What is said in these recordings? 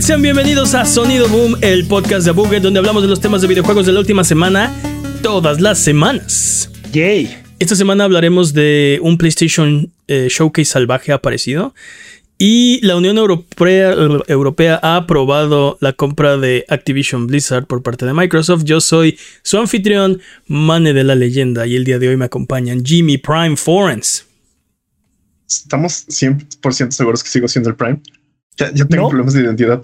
Buget, sean bienvenidos a Sonido Boom, el podcast de Buget donde hablamos de los temas de videojuegos de la última semana, todas las semanas. Yay. Esta semana hablaremos de un PlayStation eh, Showcase salvaje aparecido y la Unión Europea, Europea ha aprobado la compra de Activision Blizzard por parte de Microsoft. Yo soy su anfitrión, Mane de la Leyenda, y el día de hoy me acompañan Jimmy Prime Forens. ¿Estamos 100% seguros que sigo siendo el Prime? Ya, tengo problemas de identidad.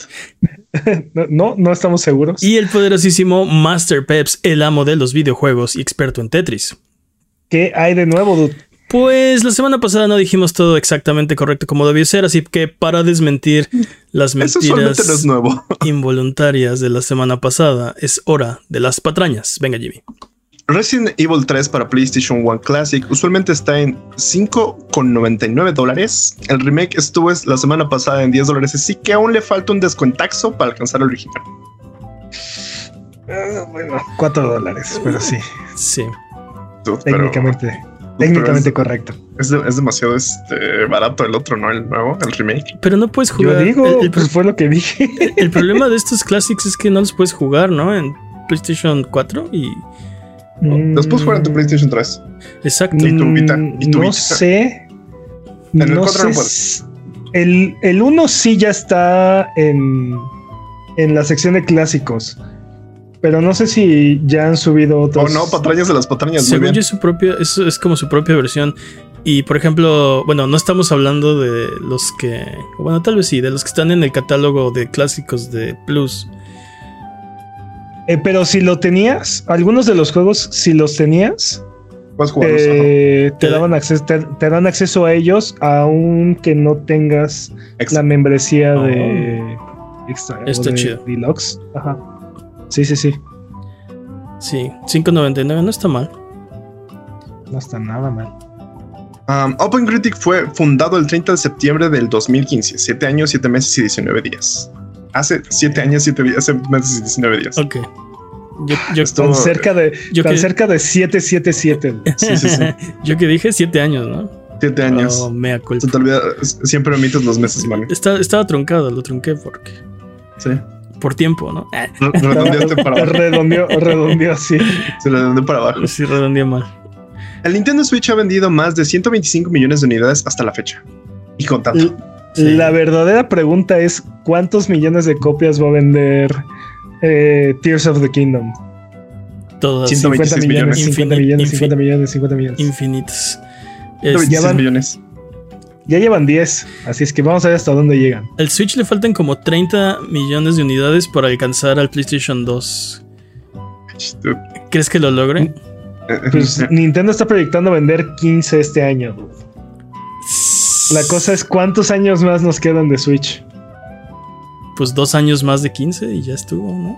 no, no, estamos seguros. Y el poderosísimo Master Peps, el amo de los videojuegos y experto en Tetris. ¿Qué hay de nuevo, dude? Pues la semana pasada no dijimos todo exactamente correcto como debió ser, así que para desmentir las mentiras nuevo. involuntarias de la semana pasada, es hora de las patrañas. Venga, Jimmy. Resident Evil 3 para PlayStation 1 Classic usualmente está en 5,99 dólares. El remake estuvo la semana pasada en 10 dólares, así que aún le falta un descuentaxo para alcanzar el original. Ah, bueno, 4 dólares, pero sí. Sí. técnicamente, técnicamente correcto. Es, demasiado este, barato el otro, ¿no? El nuevo, el remake. Pero no puedes jugar. Yo digo, pues fue lo que dije. El, problema de estos Classics es que no los puedes jugar, ¿no? En PlayStation 4 y Después fuera tu PlayStation 3. Exacto. Y tu Vita. Y tu no sé. En el 4 no puedes. El, el 1 sí ya está en, en la sección de clásicos. Pero no sé si ya han subido otros. Oh, no, patrañas de las patrañas. Según yo, su propia, es, es como su propia versión. Y por ejemplo, bueno, no estamos hablando de los que. Bueno, tal vez sí, de los que están en el catálogo de clásicos de Plus. Eh, pero si lo tenías, algunos de los juegos, si los tenías, eh, te, daban acceso, te, dan acceso a ellos, aunque no tengas la membresía de oh. extra Está chido. Deluxe. Ajá. Sí, sí, sí. Sí, 5.99 no está mal. No está nada mal. Um, OpenCritic fue fundado el 30 de septiembre del 2015, 7 años, 7 meses y 19 días. Hace 7 años, 7 días, hace meses y 19 días. Ok. Yo, yo Estuvo, cerca de, yo que, cerca de 777. Sí, sí, sí. yo que dije 7 años, ¿no? 7 años. Oh, mea culpa. Se te olvida, siempre omites los meses, man. Está, estaba truncado, lo trunqué porque. Sí. Por tiempo, ¿no? Redondeaste para abajo. Redondeó, redondeó así. Se redondeó para abajo. Sí, redondeó mal. El Nintendo Switch ha vendido más de 125 millones de unidades hasta la fecha. Y contando. La verdadera pregunta es: ¿cuántos millones de copias va a vender eh, Tears of the Kingdom? Todas. 50 millones, 50 millones, 50 millones, 50 millones. Infinitos. ya van, millones. Ya llevan 10, así es que vamos a ver hasta dónde llegan. Al Switch le faltan como 30 millones de unidades para alcanzar al PlayStation 2. ¿Crees que lo logre? Pues Nintendo está proyectando vender 15 este año. La cosa es cuántos años más nos quedan de Switch. Pues dos años más de 15 y ya estuvo, ¿no?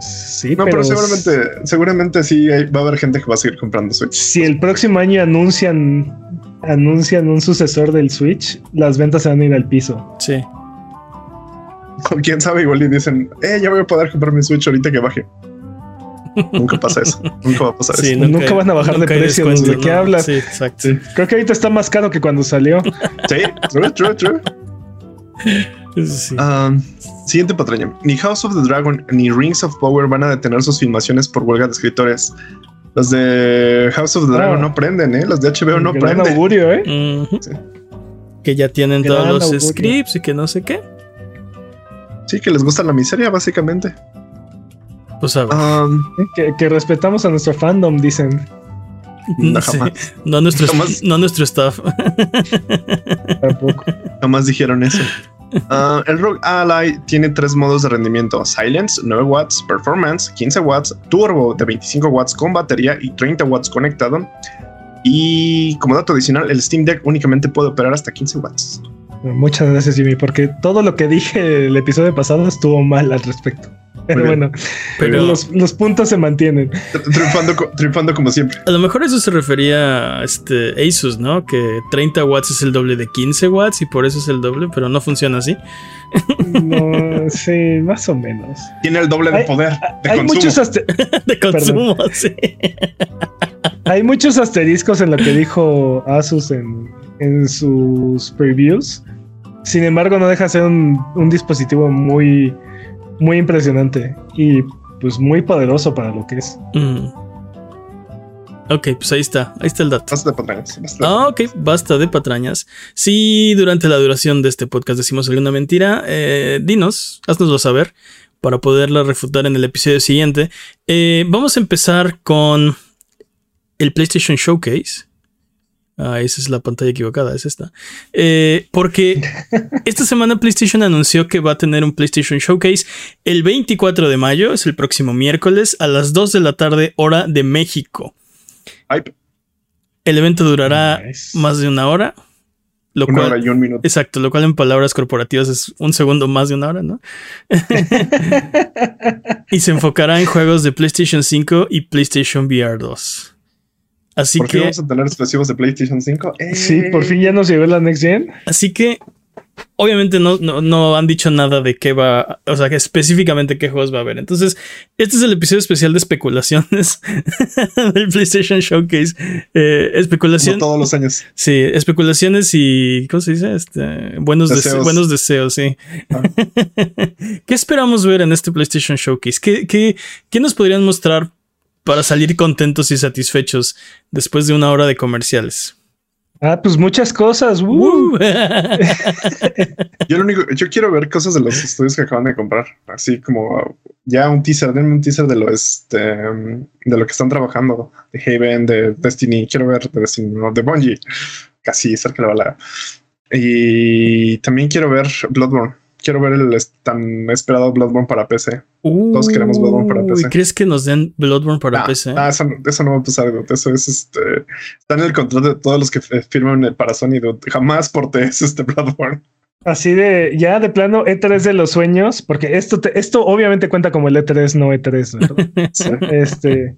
Sí, no, pero, seguramente, seguramente sí va a haber gente que va a seguir comprando Switch. Si el próximo año anuncian anuncian un sucesor del Switch, las ventas se van a ir al piso. Sí. Quién sabe, igual y dicen, eh, ya voy a poder comprar mi Switch ahorita que baje. Nunca pasa eso. Nunca va a pasar eso. Nunca, van a bajar de precio. ¿De qué hablas? Sí, exacto. Creo que ahorita está más caro que cuando salió. sí, true, true, true. Um, siguiente patraña. Ni House of the Dragon ni Rings of Power van a detener sus filmaciones por huelga de escritores. Los de House of the Dragon ah. no prenden, ¿eh? Los de HBO no prenden. augurio, ¿eh? Que ya tienen todos los scripts y que no sé qué. Sí, que les gusta la miseria, básicamente. Pues a um, que, respetamos a nuestro fandom, dicen. No, no, nuestro, no nuestro staff. Tampoco. Jamás dijeron eso. Ah, el Rogue Ally tiene tres modos de rendimiento: Silence, 9 watts, Performance, 15 watts, Turbo de 25 watts con batería y 30 watts conectado. Y como dato adicional, el Steam Deck únicamente puede operar hasta 15 watts. Muchas gracias, Jimmy, porque todo lo que dije el episodio pasado estuvo mal al respecto. Pero bueno, pero los, puntos se mantienen. Triunfando, como siempre. A lo mejor eso se refería a este Asus, ¿no? Que 30 watts es el doble de 15 watts y por eso es el doble, pero no funciona así. No, sí, más o menos. Tiene el doble de poder. De hay muchos de consumo, sí. Hay muchos asteriscos en lo que dijo Asus en, en sus previews Sin embargo, no deja de ser un, un dispositivo muy, muy impresionante y pues muy poderoso para lo que es. Mm. Ok, pues ahí está, ahí está el dato. Basta de patrañas. basta de- Ah, ok, basta de patrañas. Si durante la duración de este podcast decimos alguna mentira, eh, dinos, haznoslo saber para poderla refutar en el episodio siguiente. Eh, vamos a empezar con el PlayStation Showcase. Ah, esa es la pantalla equivocada, es esta. Eh, porque esta semana PlayStation anunció que va a tener un PlayStation Showcase el 24 de mayo, es el próximo miércoles, a las 2 de la tarde, hora de México. El evento durará Nice. más de una hora. Lo Una cual, hora y un minuto. exacto, lo cual en palabras corporativas es un segundo más de una hora, ¿no? y se enfocará en juegos de PlayStation 5 y PlayStation VR 2. Así ¿Por qué que, vamos a tener exclusivos de PlayStation 5? Eh, Sí, por fin ya nos llegó la Next Gen. así que, obviamente no, no, no han dicho nada de qué va, o sea, que específicamente qué juegos va a haber. Entonces, este es el episodio especial de especulaciones del PlayStation Showcase. Eh, Como todos los años. Sí, especulaciones y. ¿Cómo se dice? Este, buenos deseos. Deseos. buenos deseos, sí. Ah. ¿Qué esperamos ver en este PlayStation Showcase? ¿Qué, qué, qué nos podrían mostrar para salir contentos y satisfechos después de una hora de comerciales? Ah, pues muchas cosas. ¡uh! Uh. Yo lo único, yo quiero ver cosas de los estudios que acaban de comprar. Así como ya un teaser, denme un teaser de lo este de lo que están trabajando, de Haven, de Destiny. Quiero ver de Destiny, no, de Bungie. Casi cerca de la bala. Y también quiero ver Bloodborne. Quiero ver el tan esperado Bloodborne para PC. Todos queremos Bloodborne para Uy, PC. ¿Crees que nos den Bloodborne para PC? ah, eso, no- eso no va a pasar, dude. Eso es este. Está en el contrato de todos los que firman el para Sony, dude. Jamás portes este Bloodborne. Así de, ya de plano, E3 de los sueños, porque esto, te- esto obviamente cuenta como el E3, no E3, ¿verdad? Sí. este,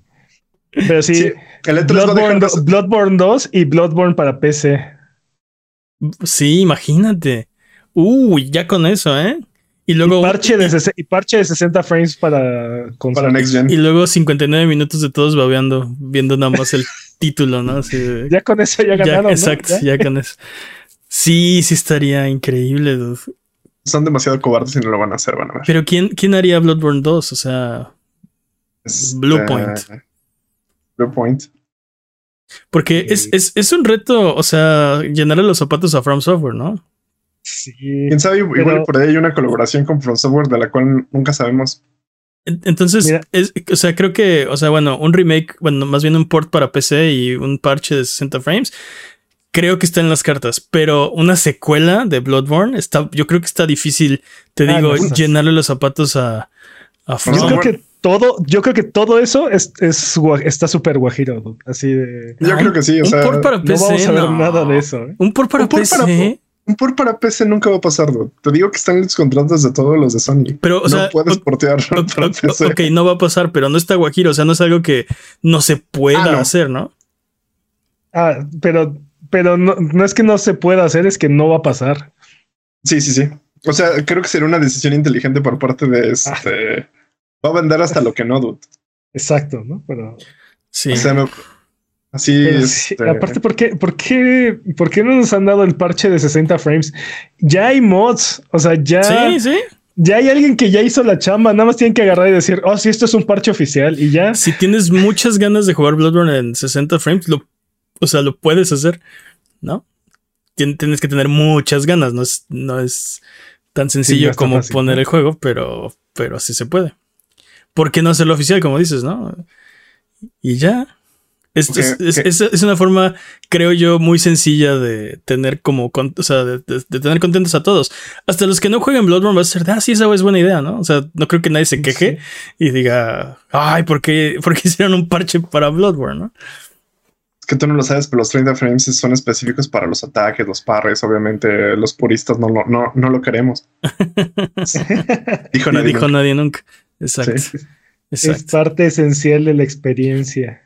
pero sí, Sí, el E3 va a Bloodborne, de ser- Bloodborne 2 y Bloodborne para PC. Sí, imagínate. Uy, ya con eso, ¿eh? Y luego, y, parche de, y parche de 60 frames para para Next Gen. y luego 59 minutos de todos babeando, viendo nada más el título, ¿no? Así de- Ya con eso ya Ya, ganaron, ¿no? exacto, Ya. ya. con eso. Sí, sí estaría increíble, dude. Son demasiado cobardes y no lo van a hacer, van a ver. Pero ¿quién, quién haría Bloodborne 2? O sea, Este, Blue Point. Blue Point. porque es, es, es un reto, o sea, llenarle los zapatos a From Software, ¿no? Sí. Quién sabe, igual Pero- por ahí hay una colaboración con From Software de la cual nunca sabemos. En- Entonces, es, o sea, creo que, o sea, bueno, un remake, bueno, más bien un port para PC y un parche de 60 frames, creo que está en las cartas, pero una secuela de Bloodborne está, yo creo que está difícil, te Ah, digo, no, llenarle los zapatos a, a From. Yo creo que todo, yo creo que todo eso es, está súper guajiro, así de. Yo Ah, creo que sí, o un sea, port para No PC. vamos a ver no. nada de eso. ¿eh? Un port para Un port PC. para- un port para PC nunca va a pasar, dude. Te digo que están en los contratos de todos los de Sony. Pero, o no sea, puedes o- portear o- para o- PC. ok, no va a pasar, pero no está guajiro. O sea, no es algo que no se pueda Ah, no. hacer, ¿no? Ah, pero, pero no, no es que no se pueda hacer, es que no va a pasar. Sí, sí, sí. O sea, creo que sería una decisión inteligente por parte de este. Va a vender hasta lo que no, dude. Exacto, ¿no? Pero, Sí. O sea, me- sí, este, aparte, ¿por qué, por, qué, ¿por qué no nos han dado el parche de 60 frames? Ya hay mods, o sea, ya, sí, sí. ya hay alguien que ya hizo la chamba, nada más tienen que agarrar y decir, oh, sí, esto es un parche oficial y ya. Si tienes muchas ganas de jugar Bloodborne en 60 frames, lo, o sea, lo puedes hacer, ¿no? Tien- Tienes que tener muchas ganas, no es, no es tan sencillo como fácil, poner ¿no? el juego, pero, pero sí se puede. ¿Por qué no hacerlo oficial, como dices, no? Y ya. Es, es- una forma, creo yo, muy sencilla de tener como, con- o sea, de, de- de tener contentos a todos. Hasta los que no jueguen Bloodborne va a ser, de, ah, sí, esa es buena idea, ¿no? O sea, no creo que nadie se queje y diga, ay, ¿por qué, por qué hicieron un parche para Bloodborne, no? Es que tú no lo sabes, pero los 30 frames son específicos para los ataques, los parries. Obviamente, los puristas no lo, no, no lo queremos. Dijo No nadie. dijo nadie nunca. Exacto. Sí. Es parte esencial de la experiencia.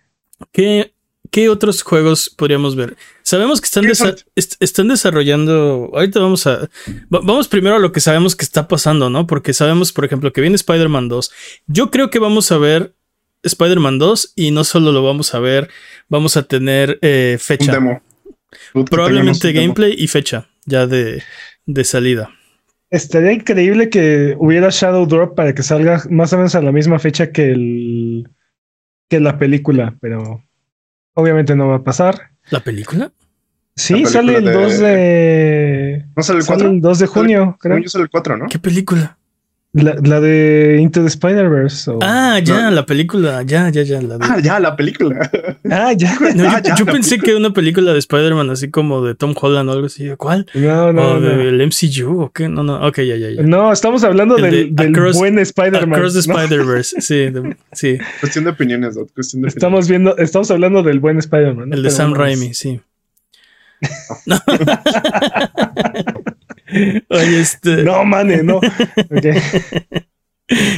¿Qué, qué otros juegos podríamos ver? Sabemos que están, desa- Ubisoft. est- están desarrollando. Ahorita vamos a. va- vamos primero a lo que sabemos que está pasando, ¿no? Porque sabemos, por ejemplo, que viene Spider-Man 2. Yo creo que vamos a ver Spider-Man 2 y no solo lo vamos a ver, vamos a tener eh, Un fecha. demo. Probablemente un demo. gameplay y fecha ya de, de salida. Estaría increíble que hubiera Shadow Drop para que salga más o menos a la misma fecha que el que la película, pero obviamente no va a pasar. ¿La película? Sí, sale el 2 de. ¿No sale el 4? el 2 de junio, creo. Yo sale el 4, ¿no? ¿Qué película? La, la de Into the Spider-Verse. o- Ah, ya, No. la película. Ya, ya, ya. La de- Ah, ya, la película. Ah, ya. No, ah, yo ya, yo la pensé que una película de Spider-Man así como de Tom Holland o algo así. ¿Cuál? No, no, ¿O no. del MCU o qué? No, no. Ok, ya, ya, ya. No, estamos hablando El del, de del Across- buen Spider-Man. Across the ¿no? Spider-Verse. Sí, de- sí. Cuestión de opiniones, Dot. Cuestión de Estamos viendo, estamos hablando del buen Spider-Man. ¿no? El de Pero Sam Raimi, sí. Oye, este. No, mane, no.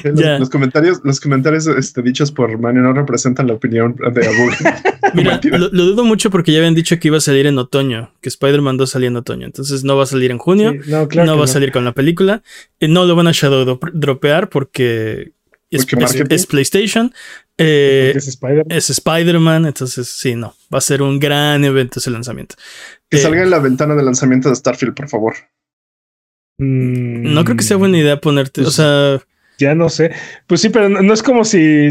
Los, comentarios, los comentarios este, dichos por Mane no representan la opinión de Abu. Mira, lo, lo dudo mucho porque ya habían dicho que iba a salir en otoño, que Spider-Man 2 salía en otoño. Entonces no va a salir en junio, Sí, no, claro no va a salir con la película, y no lo van a shadow dro- dropear porque es, Porque es- marketing. es PlayStation, eh, Porque es Spider-Man. es Spider-Man, entonces sí, no, va a ser un gran evento ese lanzamiento. Que Eh, salga en la ventana de lanzamiento de Starfield, por favor. Mm, No creo que sea buena idea ponerte, o Pues, sea, Ya no sé. Pues sí, pero no, no es como si.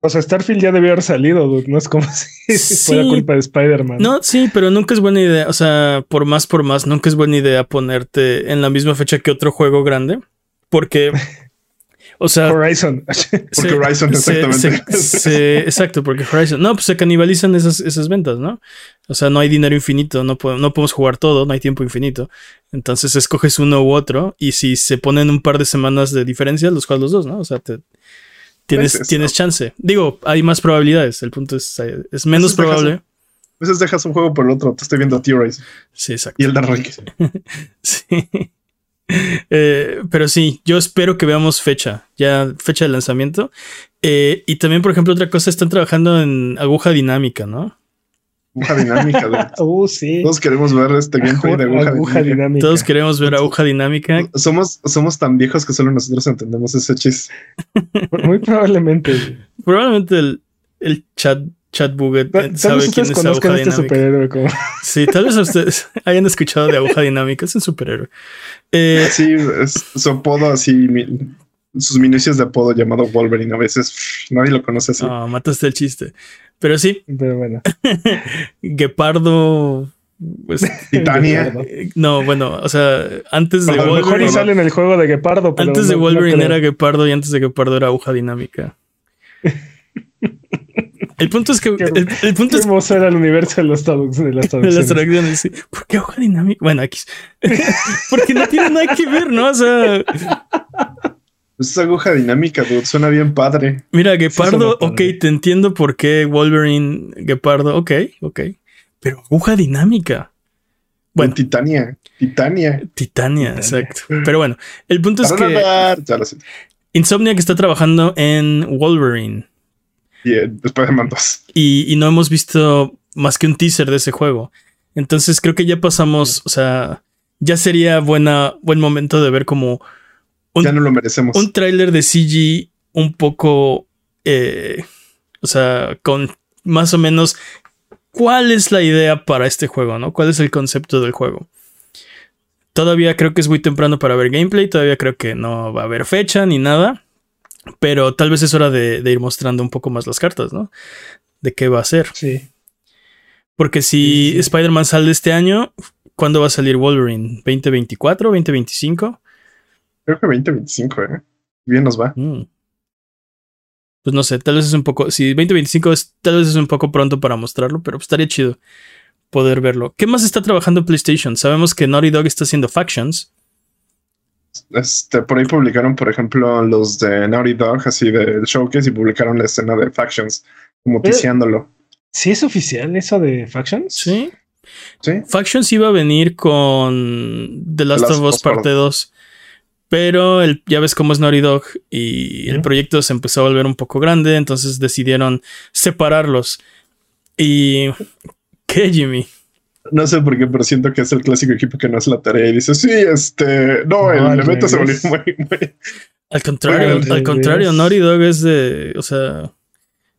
O sea, Starfield ya debió haber salido, dude. No es como si Sí. fuera culpa de Spider-Man. no, sí, pero nunca es buena idea, o sea, por más por más, nunca es buena idea ponerte en la misma fecha que otro juego grande, porque, o sea, Horizon. Porque Horizon, exactamente. se- se- exacto, porque Horizon. No, pues se canibalizan esas, esas ventas, ¿no? O sea, no hay dinero infinito, no, po- no podemos jugar todo, no hay tiempo infinito. Entonces escoges uno u otro y si se ponen un par de semanas de diferencia, los juegas los dos, ¿no? O sea, te- tienes, Pues tienes chance. Digo, hay más probabilidades. El punto es, eh, es menos Entonces dejas- probable. A veces dejas un juego por el otro. Te estoy viendo a Horizon. Sí, exacto. Y el de arranque. Sí. Eh, pero sí, yo espero que veamos fecha, ya fecha de lanzamiento. Eh, y también, por ejemplo, otra cosa, están trabajando en aguja dinámica, ¿no? Aguja dinámica. Uh, sí. Todos queremos ver este gameplay de aguja, Aguja dinámica. dinámica. Todos queremos ver aguja dinámica. Somos, somos tan viejos que solo nosotros entendemos ese chiste. Muy probablemente. Probablemente el, el chat, chat buget tal sabe vez quién es aguja este dinámica. superhéroe como. Sí, tal vez ustedes hayan escuchado de aguja dinámica. Es un superhéroe. Eh, Sí, es su apodo así, sus minucias de apodo llamado Wolverine. A veces pff, nadie lo conoce así. no, mataste el chiste. Pero sí, Pero bueno. Guepardo. Pues, Titania. no, bueno, o sea, antes de A lo mejor y Wolverine. sale en el juego de Gepardo. pero Antes de no- Wolverine era Guepardo y antes de Guepardo era aguja dinámica. El punto es que Qué- el, el punto Qué es hermoso era el universo de las traduc- de las de las traducciones. traducciones, sí. ¿Por qué aguja dinámica? Bueno, aquí. Porque no tiene nada que ver, ¿no? O sea, es aguja dinámica, dude. Suena bien padre. mira, Guepardo, suena ok, te entiendo por qué Wolverine, Guepardo, ok, ok. Pero aguja dinámica. Bueno, Titania. Titania. Titania, Titania. exacto. Pero bueno, el punto es que. Insomniac está trabajando en Wolverine. Y eh, después de mandos. y, y no hemos visto más que un teaser de ese juego. Entonces creo que ya pasamos, o sea, ya sería buena, buen momento de ver como un, Ya no lo merecemos. un tráiler de CG un poco, eh, o sea, con más o menos cuál es la idea para este juego, ¿no? ¿Cuál es el concepto del juego? Todavía creo que es muy temprano para ver gameplay, todavía creo que no va a haber fecha ni nada, pero tal vez es hora de, de ir mostrando un poco más las cartas, ¿no? De qué va a ser. Sí. Porque si Sí, sí. Spider-Man sale este año, ¿cuándo va a salir Wolverine? ¿2024? ¿2025? Creo que 2025, ¿eh? Bien nos va. Mm. Pues no sé, tal vez es un poco. Si 2025 es, tal vez es un poco pronto para mostrarlo, pero pues estaría chido poder verlo. ¿Qué más está trabajando PlayStation? Sabemos que Naughty Dog está haciendo Factions. Este, por ahí publicaron, por ejemplo, los de Naughty Dog, así del showcase, y publicaron la escena de Factions, como Eh. ticiándolo. ¿Sí es oficial eso de Factions? Sí. Sí. Factions iba a venir con The Last Last of Us Part parte 2. Pero el, ya ves cómo es Naughty Dog y el proyecto se empezó a volver un poco grande, entonces decidieron separarlos. ¿Y qué, Jimmy? No sé por qué, pero siento que es el clásico equipo que no hace la tarea y dice, sí, este, no, el evento se volvió muy, muy- Al contrario, Al al contrario. Naughty Dog es de, o sea,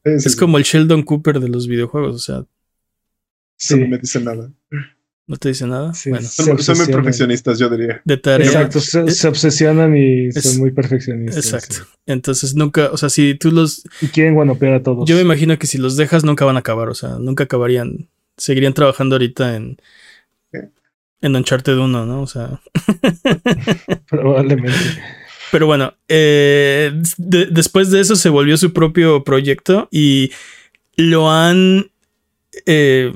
Sí, sí, es como el Sheldon Cooper de los videojuegos, o sea, eso no Sí. me dice nada. ¿No te dice nada? Sí, bueno, Son, son muy perfeccionistas, yo diría. de tarea. Exacto, se, se obsesionan y Es- son muy perfeccionistas. Exacto. sí. Entonces nunca, o sea, si tú los, Y quieren guanopear a todos. yo me imagino que si los dejas nunca van a acabar, o sea, nunca acabarían, seguirían trabajando ahorita en, en Uncharted 1, ¿no? O sea, Probablemente. pero bueno, eh, de- después de eso se volvió su propio proyecto y lo han eh,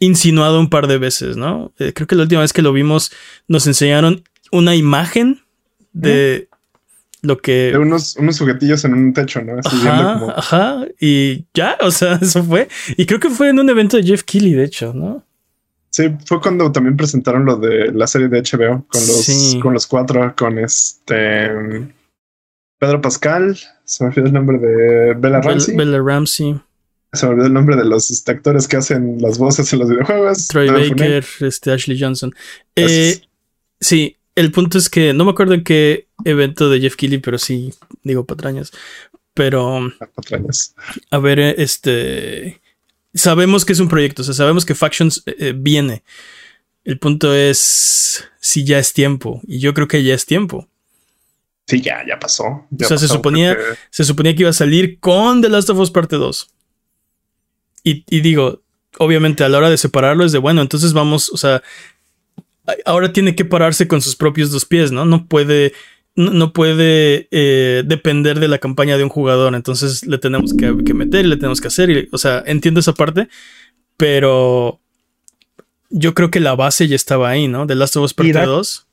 insinuado un par de veces, ¿no? Eh, creo que la última vez que lo vimos nos enseñaron una imagen de lo que... De unos, unos juguetillos en un techo, ¿no? Así Ajá, como. ajá, y ya, o sea, eso fue. Y creo que fue en un evento de Jeff Keighley, de hecho, ¿no? Sí, fue cuando también presentaron lo de la serie de HBO con los, Sí. con los cuatro, con este Pedro Pascal, se me olvidó el nombre de Bella Ramsey, Bella Ramsey, se me olvidó el nombre de los este, actores que hacen las voces en los videojuegos. Troy. Baker, este, Ashley Johnson. Eh, sí, el punto es que no me acuerdo en qué evento de Jeff Keighley, pero sí, digo patrañas. Pero, Ah, patrañas. a ver, eh, este. Sabemos que es un proyecto, o sea, sabemos que Factions eh, viene. El punto es si ya es tiempo. Y yo creo que ya es tiempo. Sí, ya, ya pasó. ya O sea, se suponía- porque- se suponía que iba a salir con The Last of Us Parte 2. Y, y digo, obviamente a la hora de separarlo es de, bueno, entonces vamos, o sea, ahora tiene que pararse con sus propios dos pies, ¿no? No puede, no, no puede eh, depender de la campaña de un jugador, entonces le tenemos que, que meter y le tenemos que hacer, y, o sea, entiendo esa parte, pero yo creo que la base ya estaba ahí, ¿no? The Last of Us Parte Irá- 2.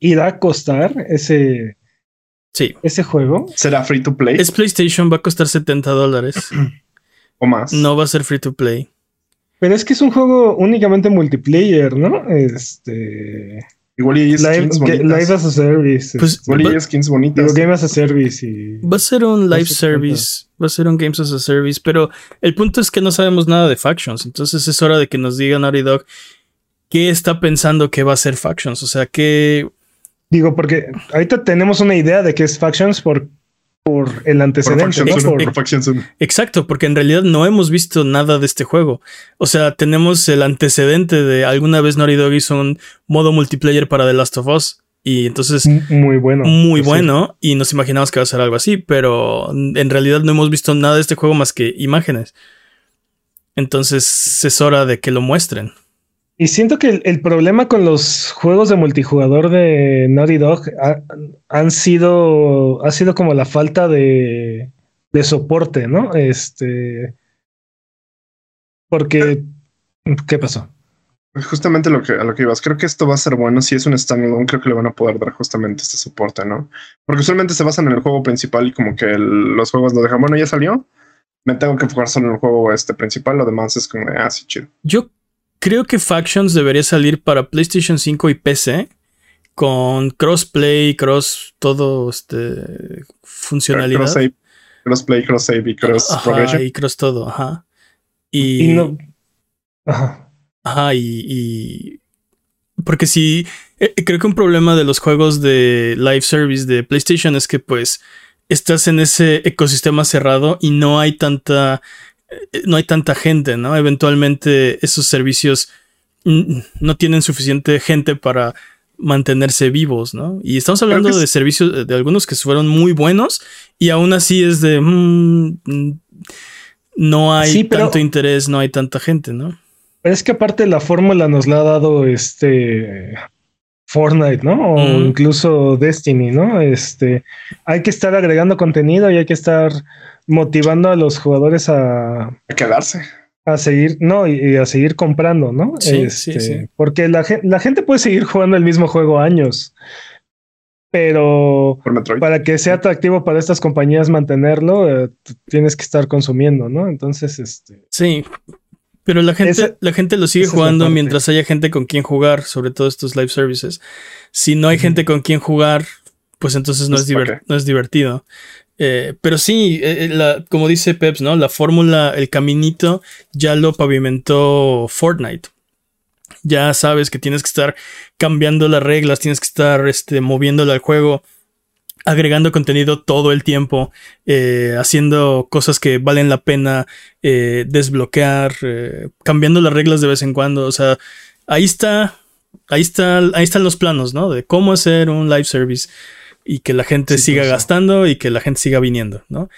¿Irá a costar ese, Sí. ese juego? ¿Será free to play Es PlayStation, va a costar 70 dólares. o más? No va a ser free to play. Pero es que es un juego únicamente multiplayer, ¿no? Este. Igual y Live, skins que- bonitas. live as a service. Pues, este, Igual y skins digo, bonitas. game as a service y. Va a ser un live service, va a ser un Games as a Service, pero el punto es que no sabemos nada de Factions, entonces es hora de que nos diga Naughty Dog qué está pensando que va a ser Factions, o sea, que Digo, porque ahorita tenemos una idea de qué es Factions por, por el Por antecedente, Factions ¿no? 1, Por- por Factions 1. exacto, porque en realidad no hemos visto nada de este juego. O sea, tenemos el antecedente de alguna vez Naughty Dog hizo un modo multiplayer para The Last of Us y entonces muy bueno. muy sí. bueno y nos imaginamos que va a ser algo así, pero en realidad no hemos visto nada de este juego más que imágenes. Entonces es hora de que lo muestren. Y siento que el, el problema con los juegos de multijugador de Naughty Dog ha- han sido, ha sido como la falta de, de soporte, ¿no? Este, porque, ¿qué pasó? Justamente lo que, a lo que ibas. Creo que esto va a ser bueno. Si es un standalone, creo que le van a poder dar justamente este soporte, ¿no? Porque usualmente se basan en el juego principal y como que el- los juegos lo dejan. Bueno, ya salió. Me tengo que enfocar solo en el juego este principal. Lo demás es como ah, sí, chido. Yo creo que Factions debería salir para PlayStation 5 y PC con crossplay, cross, todo este funcionalidad. Cross save, crossplay, cross save y cross Ajá, progression. y cross todo, ajá. Y, Y no, ajá. Ajá, y, y- Porque sí, eh, creo que un problema de los juegos de live service de PlayStation es que pues estás en ese ecosistema cerrado y no hay tanta... eh, No hay tanta gente, ¿no? Eventualmente esos servicios no tienen suficiente gente para mantenerse vivos, ¿no? Y estamos hablando de servicios, de- algunos que fueron muy buenos y aún así es de... mm, mm, no hay Sí, pero- tanto interés, no hay tanta gente, ¿no? Pero es que aparte la fórmula nos la ha dado este Fortnite, ¿no? O Mm. incluso Destiny, ¿no? Este, hay que estar agregando contenido y hay que estar motivando a los jugadores a, A quedarse. a seguir, no, y, y a seguir comprando, ¿no? Sí, sí, Este, sí. Porque la, gen- la gente puede seguir jugando el mismo juego años, pero para que sea atractivo para estas compañías mantenerlo, eh, tienes que estar consumiendo, ¿no? Entonces, este, Sí, pero la gente, Esa- la gente lo sigue es jugando mientras haya gente con quien jugar, sobre todo estos live services. Si no hay gente con quien jugar, pues entonces no, Pues, es, ¿para diver- qué? no es divertido. Eh, pero sí, eh, eh, como dice Peps, ¿no? La fórmula, el caminito, ya lo pavimentó Fortnite. Ya sabes que tienes que estar cambiando las reglas, tienes que estar este, moviéndole al juego, agregando contenido todo el tiempo, haciendo cosas que valen la pena desbloquear, cambiando las reglas de vez en cuando. O sea, ahí está, ahí está, ahí están los planos, ¿no? De cómo hacer un live service y que la gente siga gastando y que la gente siga viniendo, ¿no?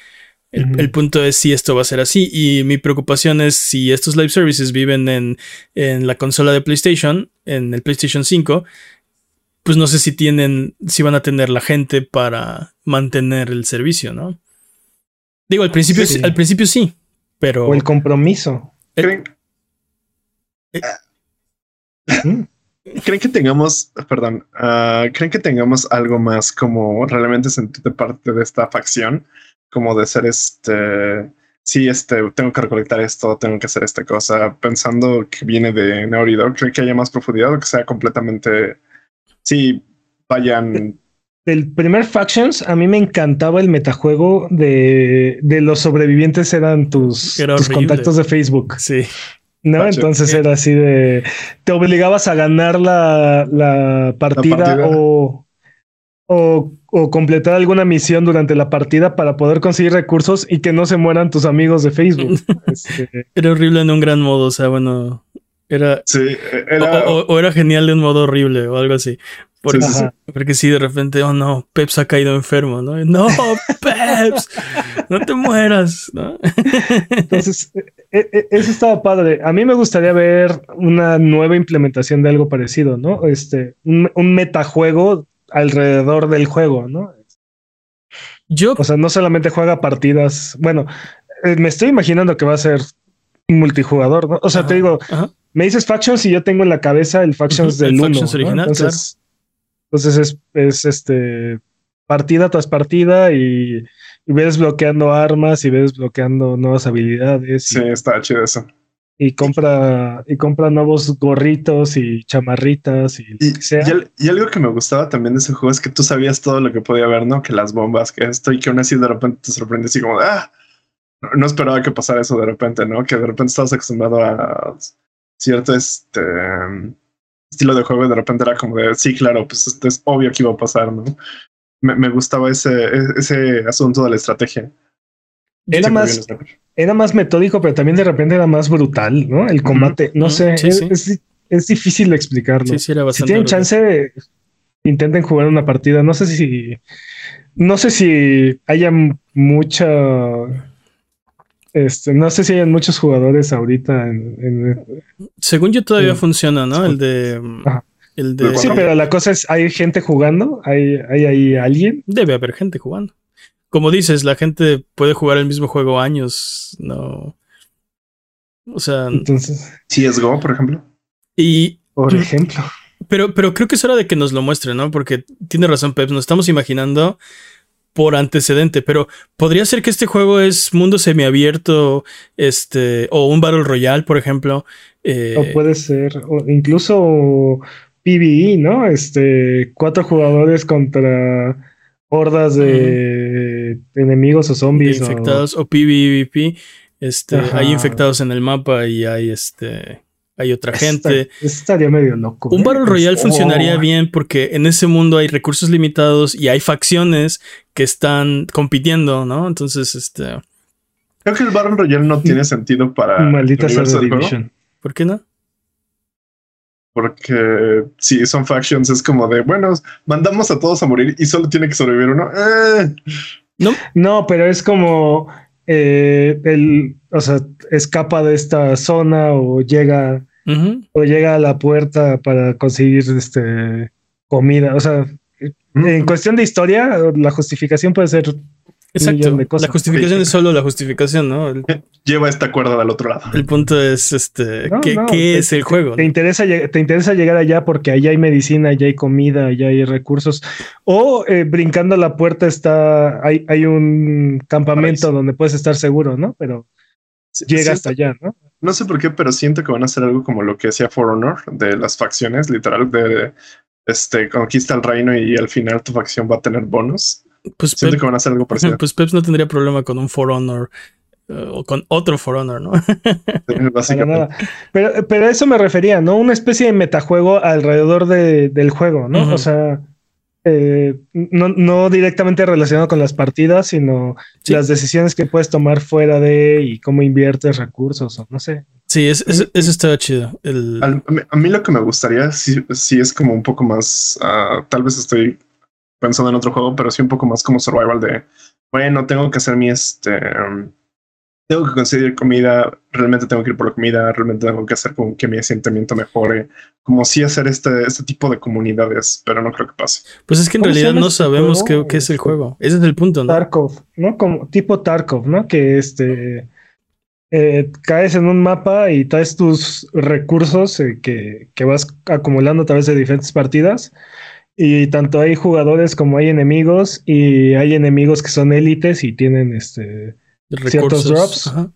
El, punto es si esto va a ser así y mi preocupación es si estos live services viven en, en la consola de PlayStation, en el PlayStation 5, pues no sé si tienen, si van a tener la gente para mantener el servicio, ¿no? Digo, al principio sí, al principio sí, pero... O el compromiso. ¿Creen, ¿Creen que tengamos, perdón, ah, creen que tengamos algo más como realmente sentido de parte de esta facción? como de ser este, sí, este, tengo que recolectar esto, tengo que hacer esta cosa, pensando que viene de Naughty Dog, creo que haya más profundidad o que sea completamente, sí, vayan... El primer Factions, a mí me encantaba el metajuego de, de los sobrevivientes eran tus, tus contactos de Facebook. Sí. ¿No? Entonces era así de te obligabas a ganar la, la, partida, la partida, o o, completar alguna misión durante la partida para poder conseguir recursos y que no se mueran tus amigos de Facebook. Este, era horrible en un gran modo, o sea, bueno, era... Sí, era... O, era genial de un modo horrible o algo así. Porque, sí, porque sí, de repente, oh no, Peps ha caído enfermo, ¿no? No, Peps, no te mueras, ¿no? Entonces, e, e, eso estaba padre. A mí me gustaría ver una nueva implementación de algo parecido, ¿no? Este, un, un metajuego alrededor del juego, ¿no? Yo. O sea, no solamente juega partidas. Bueno, eh, me estoy imaginando que va a ser multijugador, ¿no? O sea, te digo, me dices Factions y yo tengo en la cabeza el Factions del 1. original, entonces, entonces es, es, este partida tras partida y, y, ves bloqueando armas y ves bloqueando nuevas habilidades. Sí, está chido eso y compra y compra nuevos gorritos y chamarritas y, y, algo que me gustaba también de ese juego es que tú sabías todo lo que podía haber, ¿no? Que las bombas, que esto y que aún así de repente te sorprende así como, ah, no, esperaba que pasara eso de repente, ¿no? Que de repente estabas acostumbrado a cierto este estilo de juego y de repente era como de, sí, claro, pues esto es obvio que iba a pasar, ¿no? Me, me gustaba ese, ese asunto de la estrategia. Era más, era más metódico, pero también de repente era más brutal, ¿no? El combate. No sé, es, difícil de explicarlo. si tienen chance, intenten jugar una partida. No sé si. No sé si haya mucha. Este, no sé si hay muchos jugadores ahorita en, Según yo todavía funciona, ¿no? El de. El de... Sí, pero la cosa es, ¿hay gente jugando? ¿Hay, hay, hay alguien? Debe haber gente jugando como dices, la gente puede jugar el mismo juego años, no. O sea. Entonces. CSGO, por ejemplo. Y. Por ejemplo. Pero, pero creo que es hora de que nos lo muestre, ¿no? Porque tiene razón, Pep. Nos estamos imaginando por antecedente, pero podría ser que este juego es mundo semiabierto, este, o un Battle Royale, por ejemplo. Eh, o puede ser, o incluso PvE, ¿no? Este, cuatro jugadores contra hordas de enemigos o zombies. infectados o, PvP. Este, hay infectados en el mapa y hay este. Hay otra gente. estaría medio loco. Un ¿eh? Battle Royale funcionaría bien porque en ese mundo hay recursos limitados y hay facciones que están compitiendo, ¿no? Entonces, este. Creo que el Battle Royale no tiene sentido para. Maldita sea Division. ¿Por qué no? Porque si son factions, es como de, bueno, mandamos a todos a morir y solo tiene que sobrevivir uno. Eh. No, no, pero es como eh, el, o sea, escapa de esta zona o llega o llega a la puerta para conseguir este comida. O sea, en cuestión de historia, la justificación puede ser Exacto. La justificación es solo la justificación, ¿no? Lleva esta cuerda del otro lado. El punto es, este, ¿qué, es el juego? Te, interesa, te interesa llegar allá porque allá hay medicina, allá hay comida, allá hay recursos. O eh, brincando la puerta está, hay, hay un campamento donde puedes estar seguro, ¿no? Pero llega hasta allá, ¿no? No sé por qué, pero siento que van a hacer algo como lo que hacía For Honor de las facciones, literal, de este conquista el reino y al final tu facción va a tener bonus. Pues Siento que van a hacer algo parecido. Pues Peps no tendría problema con un For Honor eh, o con otro For Honor, ¿no? Básicamente. Pero, pero a eso me refería, ¿no? Una especie de metajuego alrededor de, del juego, ¿no? O sea, eh, no, no, directamente relacionado con las partidas, sino las decisiones que puedes tomar fuera de y cómo inviertes recursos o no sé. Sí, es- es- eso estaba chido. El, Al- a, mí, a mí lo que me gustaría sí, sí es como un poco más, ah, tal vez estoy pensando en otro juego, pero sí un poco más como survival de, bueno, tengo que hacer mi, este, um, tengo que conseguir comida, realmente tengo que ir por la comida, realmente tengo que hacer como que mi asentamiento mejore, como sí hacer este, este tipo de comunidades, pero no creo que pase. pues es que en ¿Cómo se realidad no este sabemos qué, qué es el Este- juego. Ese es el punto, ¿no? Tarkov, ¿no? Como tipo Tarkov, ¿no? Que este eh, caes en un mapa y traes tus recursos eh, que, que vas acumulando a través de diferentes partidas. Y tanto hay jugadores como hay enemigos, y hay enemigos que son élites y tienen este, Recursos. drops. Ajá.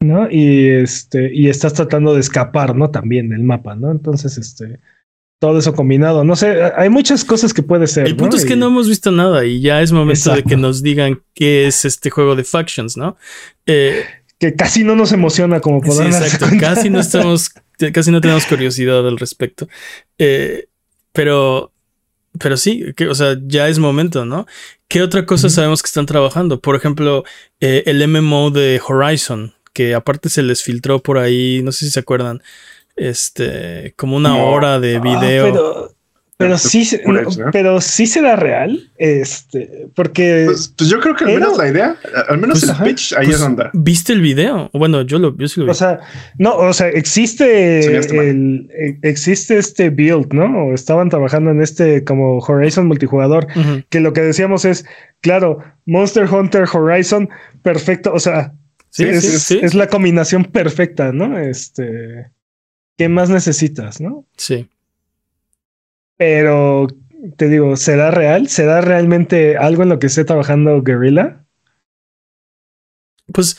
¿no? Y este, y estás tratando de escapar, ¿no? También del mapa, ¿no? Entonces, este, todo eso combinado. No sé, hay muchas cosas que puede ser. El punto ¿no? es que Y- no hemos visto nada y ya es momento de que nos digan qué es este juego de factions, ¿no? Eh, que casi no nos emociona como sí, podrán darse exacto. Casi no estamos, casi no tenemos curiosidad al respecto. Eh, pero, pero sí, que, o sea, ya es momento, ¿no? ¿Qué otra cosa sabemos que están trabajando? Por ejemplo, eh, el MMO de Horizon, que aparte se les filtró por ahí, no sé si se acuerdan, este, como una hora de Ah, video. pero, pero sí, pero sí será real, este, porque Pues, pues yo creo que al Era- menos la idea, al menos Pues, el ajá, pitch ahí Pues, es donde. ¿Viste el video? Bueno, yo lo, yo sí lo vi. O sea, no, o sea, existe el, e- existe este build, ¿no? O estaban trabajando en este como Horizon multijugador, que lo que decíamos es, claro, Monster Hunter Horizon, perfecto, o sea, Sí, es, sí, sí. es la combinación perfecta, ¿no? Este, ¿qué más necesitas, no? Sí. Pero te digo, ¿será real? ¿Será realmente algo en lo que esté trabajando Guerrilla? Pues,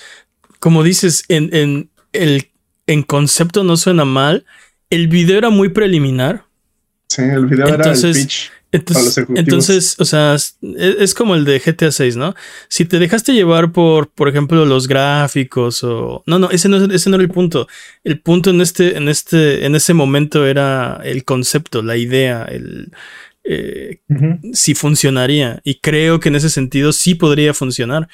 como dices, en, en, el, en concepto no suena mal. El video era muy preliminar. Sí, el video Entonces, era el pitch. Entonces, o sea, es, es como el de GTA 6, ¿no? Si te dejaste llevar por, por ejemplo, los gráficos o. No, no, ese no, es- ese no era el punto. El punto en este, en este, en ese momento era el concepto, la idea, el eh, si funcionaría. Y creo que en ese sentido sí podría funcionar.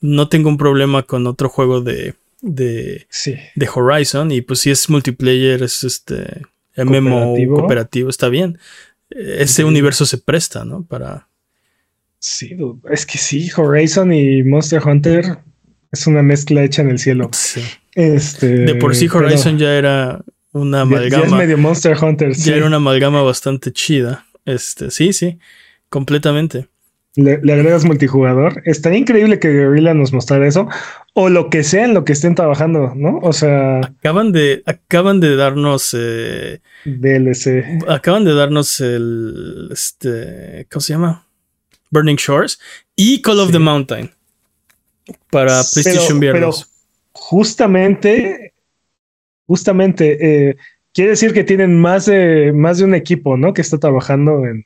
No tengo un problema con otro juego de, de, Sí. de Horizon. Y pues si es multiplayer, es este MMO Cooperativo. cooperativo, está bien. Ese Sí. universo se presta, ¿no? Para. Sí, es que sí, Horizon y Monster Hunter es una mezcla hecha en el cielo. sí. Este, De por sí Horizon ya era una ya- ya es amalgama. medio Monster Hunter. Ya sí. era una amalgama bastante chida. Este, sí, sí. Completamente. Le, le agregas multijugador. Estaría increíble que Guerrilla nos mostrara eso. O lo que sea en lo que estén trabajando, ¿no? O sea, Acaban de, acaban de darnos. eh, DLC. acaban de darnos el. Este. ¿Cómo se llama? Burning Shores y Call of Sí. the Mountain. Para PlayStation pero, pero VR. justamente, justamente, eh, quiere decir que tienen más de, más de un equipo, ¿no? Que está trabajando en.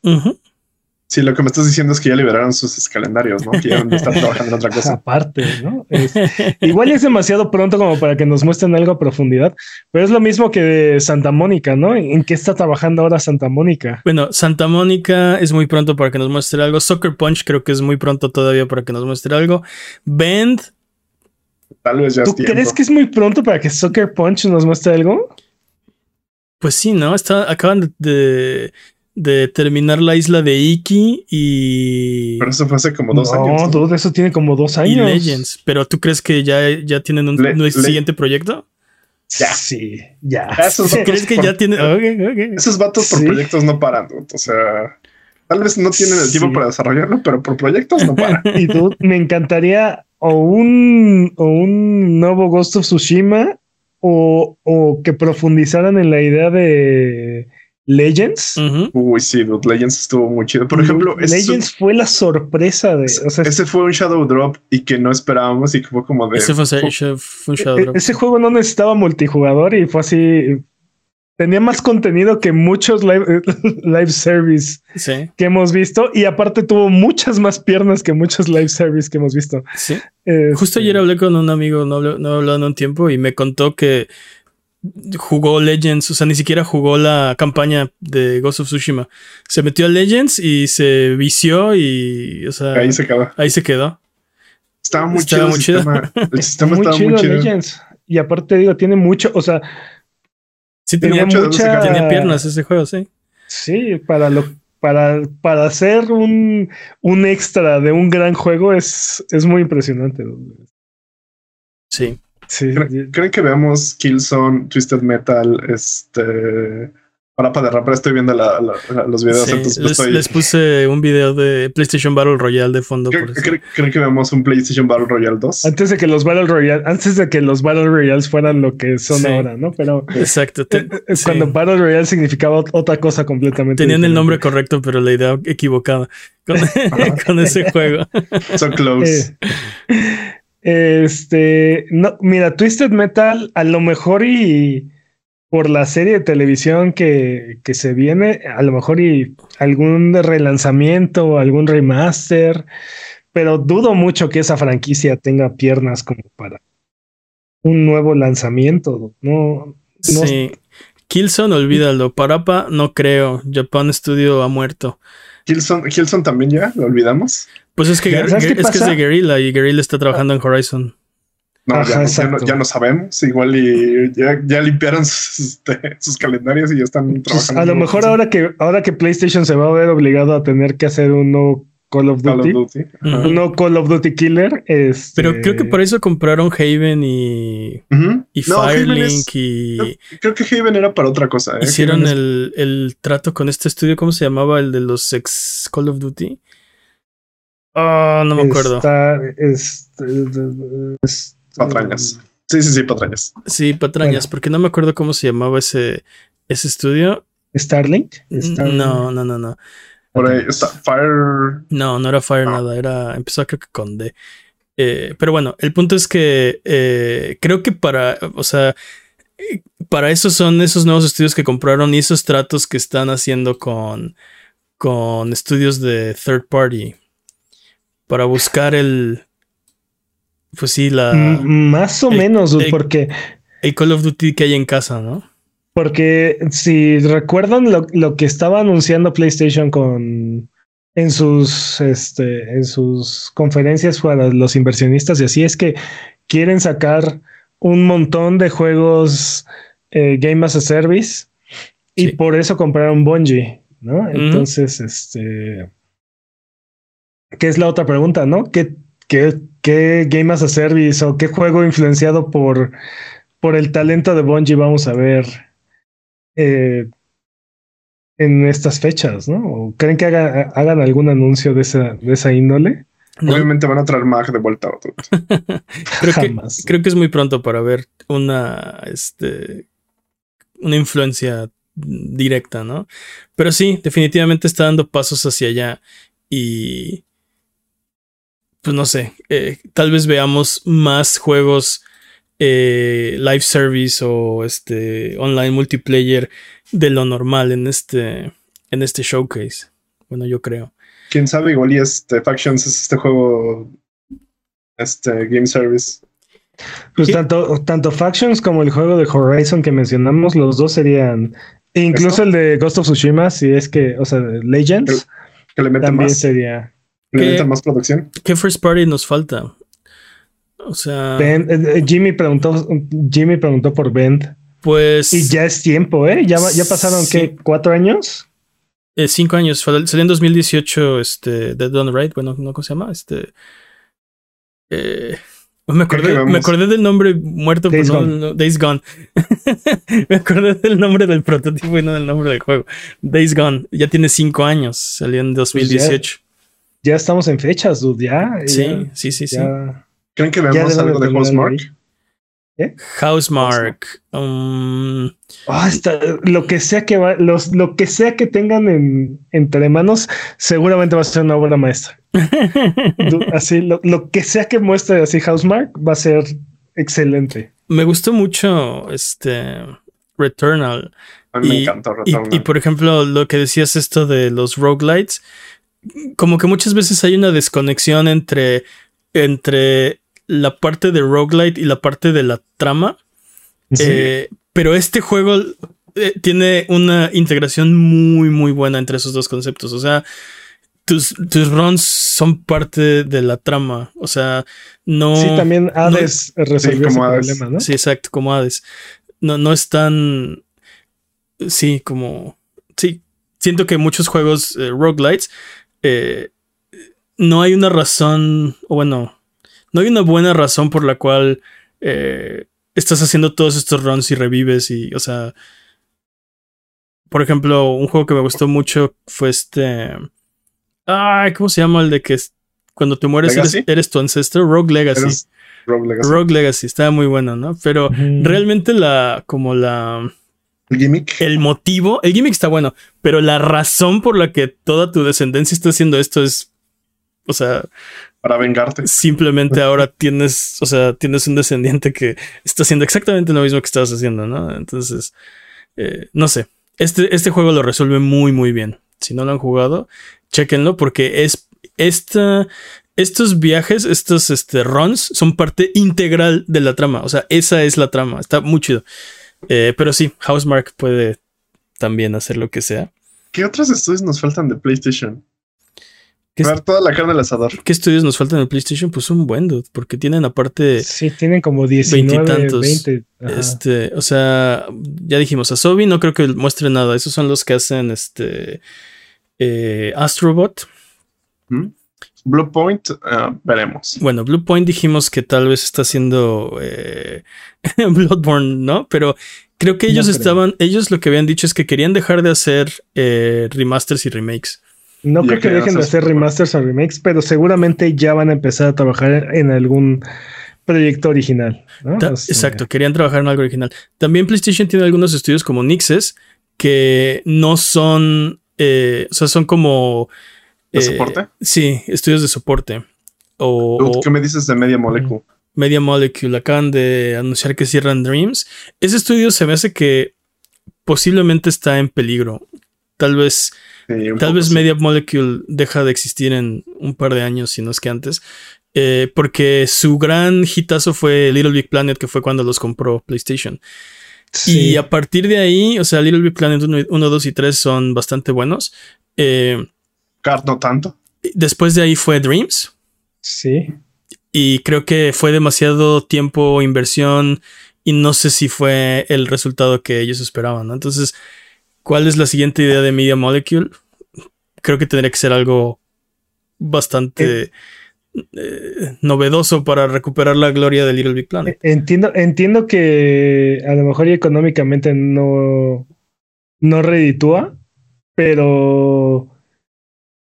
Sí, lo que me estás diciendo es que ya liberaron sus calendarios, ¿no? Que ya están trabajando en otra cosa. aparte, ¿no? Es- igual es demasiado pronto como para que nos muestren algo a profundidad, pero es lo mismo que de Santa Mónica, ¿no? ¿En qué está trabajando ahora Santa Mónica? Bueno, Santa Mónica es muy pronto para que nos muestre algo. Soccer Punch creo que es muy pronto todavía para que nos muestre algo. Bend, Tal vez ya ¿Tú es crees que es muy pronto para que Soccer Punch nos muestre algo? pues sí, ¿no? Está, acaban de, de, terminar la isla de Iki y, Pero eso fue hace como dos no, años. ¿no? dude, eso tiene como dos y años. Legends. Pero ¿tú crees que ya, ya tienen un, Le- un le- siguiente proyecto? Ya. Sí, ya. Esos vatos ¿Crees que por- ya tienen? ok, ok. Esos vatos por Sí. proyectos no paran, dude. O sea, tal vez no tienen el tiempo Sí. para desarrollarlo, pero por proyectos no paran. Y dude, me encantaría o un, o un nuevo Ghost of Tsushima o, o que profundizaran en la idea de Legends. Uy, sí, dude. Legends estuvo muy chido. Por ejemplo, Legends fue la sorpresa de. O sea, ese fue un Shadow Drop y que no esperábamos y que fue como de. Ese fue, fue- ese fue un Shadow e- Drop. ese juego no necesitaba multijugador y fue así. Tenía más contenido que muchos live, live service Sí, que hemos visto y aparte tuvo muchas más piernas que muchos live service que hemos visto. sí. Este, Justo ayer hablé con un amigo, no, no he hablado en un tiempo, y me contó que jugó Legends, o sea, ni siquiera jugó la campaña de Ghost of Tsushima. Se metió a Legends y se vició y, o sea, Ahí se quedó. ahí se quedó. Estaba muy Estaba chido. muy el chido. sistema. El sistema muy estaba chido, muy chido. Legends. y aparte digo, tiene mucho, o sea, sí tenía, mucha, tenía piernas ese juego, sí. Sí, para lo para, para hacer un, un extra de un gran juego es, es muy impresionante. Sí. Sí. ¿Creen, que veamos Killzone, Twisted Metal, este Parapa de Rapper, estoy viendo los videos. entonces les, puse un video de PlayStation Battle Royale de fondo. ¿Creen, que veamos un PlayStation Battle Royale 2? Antes de que los Battle Royale, antes de que los Battle Royales fueran lo que son ahora, ¿no? Pero exacto. Eh, eh, cuando Battle Royale significaba otra cosa completamente. Tenían el nombre correcto, pero la idea equivocada con, ese juego. So close. Eh, este, no, mira, Twisted Metal a lo mejor y por la serie de televisión que, que, se viene, a lo mejor y algún relanzamiento, algún remaster, pero dudo mucho que esa franquicia tenga piernas como para un nuevo lanzamiento. No, sí. Killzone, olvídalo. Parapa, no creo. Japan Studio ha muerto. Killzone, Killzone también ya, ¿lo olvidamos? Pues es que, es, que es de Guerrilla y Guerrilla está trabajando en Horizon. No, ya, no sabemos. Igual y ya, limpiaron sus, este, sus, calendarios y ya están pues, trabajando. a lo mejor ahora que, ahora que PlayStation se va a ver obligado a tener que hacer un nuevo Call of Duty, un nuevo Call of Duty Killer. Este... Pero creo que por eso compraron Haven y, y Firelink y. Creo, que Haven era para otra cosa. ¿eh? Hicieron el, el, trato con este estudio, ¿cómo se llamaba? El de los ex Call of Duty. Ah, no me acuerdo. Está, este, Patrañas. Sí, sí, sí, patrañas. Sí, patrañas, porque no me acuerdo cómo se llamaba ese, ese estudio. ¿Starlink? No, no, no, no. Por ahí está Fire. No, no era Fire nada, era. Empezó creo que con D. Eh, pero bueno, el punto es que eh, creo que para. O sea. Para eso son esos nuevos estudios que compraron y esos tratos que están haciendo con. con estudios de third party. Para buscar el pues sí, la. más o menos, porque. El Call of Duty que hay en casa, ¿no? Porque si recuerdan lo, que estaba anunciando PlayStation con. En sus, este, en sus conferencias para los inversionistas y así es que quieren sacar un montón de juegos eh, Game as a Service y por eso compraron Bungie, ¿no? Entonces, este, ¿qué es la otra pregunta, no? ¿Qué, qué qué Game as a Service o qué juego influenciado por, por el talento de Bungie vamos a ver eh, en estas fechas, ¿no? ¿O creen que hagan algún anuncio de esa, de esa índole? Obviamente van a traer Mag de vuelta. creo, que, creo que es muy pronto para ver una, este, una influencia directa, ¿no? Pero sí, definitivamente está dando pasos hacia allá y pues no sé, eh, tal vez veamos más juegos eh, live service o este online multiplayer de lo normal en este en este showcase. Bueno, yo creo. Quién sabe, igual y este Factions es este juego este game service. Pues tanto, tanto Factions como el juego de Horizon que mencionamos, los dos serían. Incluso el de Ghost of Tsushima, si es que, o sea, Legends, que le también sería. ¿Qué, más producción? ¿Qué first party nos falta? O sea. Eh, eh, Jimmy preguntó, Jimmy preguntó por Bend. Pues. Y ya es tiempo, ¿eh? Ya, ya pasaron, ¿qué? ¿Cuatro años? Eh, cinco años. Salió en 2018, este, Dead on Right. Bueno, ¿no? ¿cómo se llama? Este. me, acordé, me acordé del nombre muerto, Days pero Gone. No, Days Gone. me acordé del nombre del prototipo y no del nombre del juego. Days Gone. Ya tiene cinco años. Salió en 2018 ya estamos en fechas, dude, ya. Sí, sí, sí, sí. ¿Creen que veamos algo de Housemark? ¿Eh? Housemark. Um, ah, lo que sea que va, los, lo que sea que tengan en, entre manos, seguramente va a ser una obra maestra. así, lo, lo, que sea que muestre así Housemark va a ser excelente. Me gustó mucho este Returnal. A mí me encantó Returnal. Y, y, por ejemplo, lo que decías esto de los roguelites como que muchas veces hay una desconexión entre, entre la parte de roguelite y la parte de la trama. Eh, pero este juego eh, tiene una integración muy, muy buena entre esos dos conceptos. O sea, tus, tus runs son parte de la trama. O sea, no. Sí, también Hades resolvió ese problema, ¿no? Sí, exacto, como Hades. No, no es tan. Sí, como. Sí. Siento que muchos juegos eh, roguelites. Eh, no hay una razón. O bueno. No hay una buena razón por la cual. Eh, estás haciendo todos estos runs y revives y. O sea. Por ejemplo, un juego que me gustó mucho fue este. Ay, ¿cómo se llama el de que cuando te mueres eres, tu ancestro? Rogue Legacy. Rogue Legacy. Rogue Legacy, estaba muy bueno, ¿no? Pero realmente la, como la... El gimmick. El motivo, el gimmick está bueno, pero la razón por la que toda tu descendencia está haciendo esto es, o sea... Para vengarte. Simplemente ahora tienes, o sea, tienes un descendiente que está haciendo exactamente lo mismo que estabas haciendo, ¿no? Entonces, eh, no sé. Este, este juego lo resuelve muy, muy bien. Si no lo han jugado, chequenlo porque es esta, estos viajes, estos este, runs son parte integral de la trama. O sea, esa es la trama. Está muy chido. Eh, pero sí, Housemark puede también hacer lo que sea. ¿Qué otros estudios nos faltan de PlayStation? Ver toda la carne del asador. ¿Qué estudios nos faltan de PlayStation? Pues un buen porque tienen aparte. Sí, tienen como 19, 20 20. Este, o sea, ya dijimos, a Sobi no creo que muestre nada. Esos son los que hacen este eh, Astrobot. ¿Mm? Blue Point, ah, veremos. Bueno, Blue Point dijimos que tal vez está haciendo eh, Bloodborne, ¿no? Pero creo que ellos estaban, ellos lo que habían dicho es que querían dejar de hacer eh, remasters y remakes. No creo que dejen de hacer remasters o remakes, pero seguramente ya van a empezar a trabajar en algún proyecto original. Exacto, querían trabajar en algo original. También PlayStation tiene algunos estudios como Nixes que no son eh, o sea, son como... ¿De eh, soporte? Sí, estudios de soporte. O, ¿Qué me dices de Media Molecule? Media Molecule acaban de anunciar que cierran Dreams. Ese estudio se me hace que posiblemente está en peligro. Tal vez, tal vez Media Molecule deja de existir en un par de años, si no es que antes. Eh, porque su gran hitazo fue Little Big Planet, que fue cuando los compró PlayStation. Y a partir de ahí, o sea, Little Big Planet 1, 2 y 3 son bastante buenos. Eh, Card no tanto. Después de ahí fue Dreams. Sí. Y creo que fue demasiado tiempo, inversión, y no sé si fue el resultado que ellos esperaban, ¿no? Entonces, ¿cuál es la siguiente idea de Media Molecule? Creo que tendría que ser algo bastante... Eh, eh, novedoso para recuperar la gloria de Little Big Planet. Entiendo, entiendo que a lo mejor económicamente no, no reditúa, pero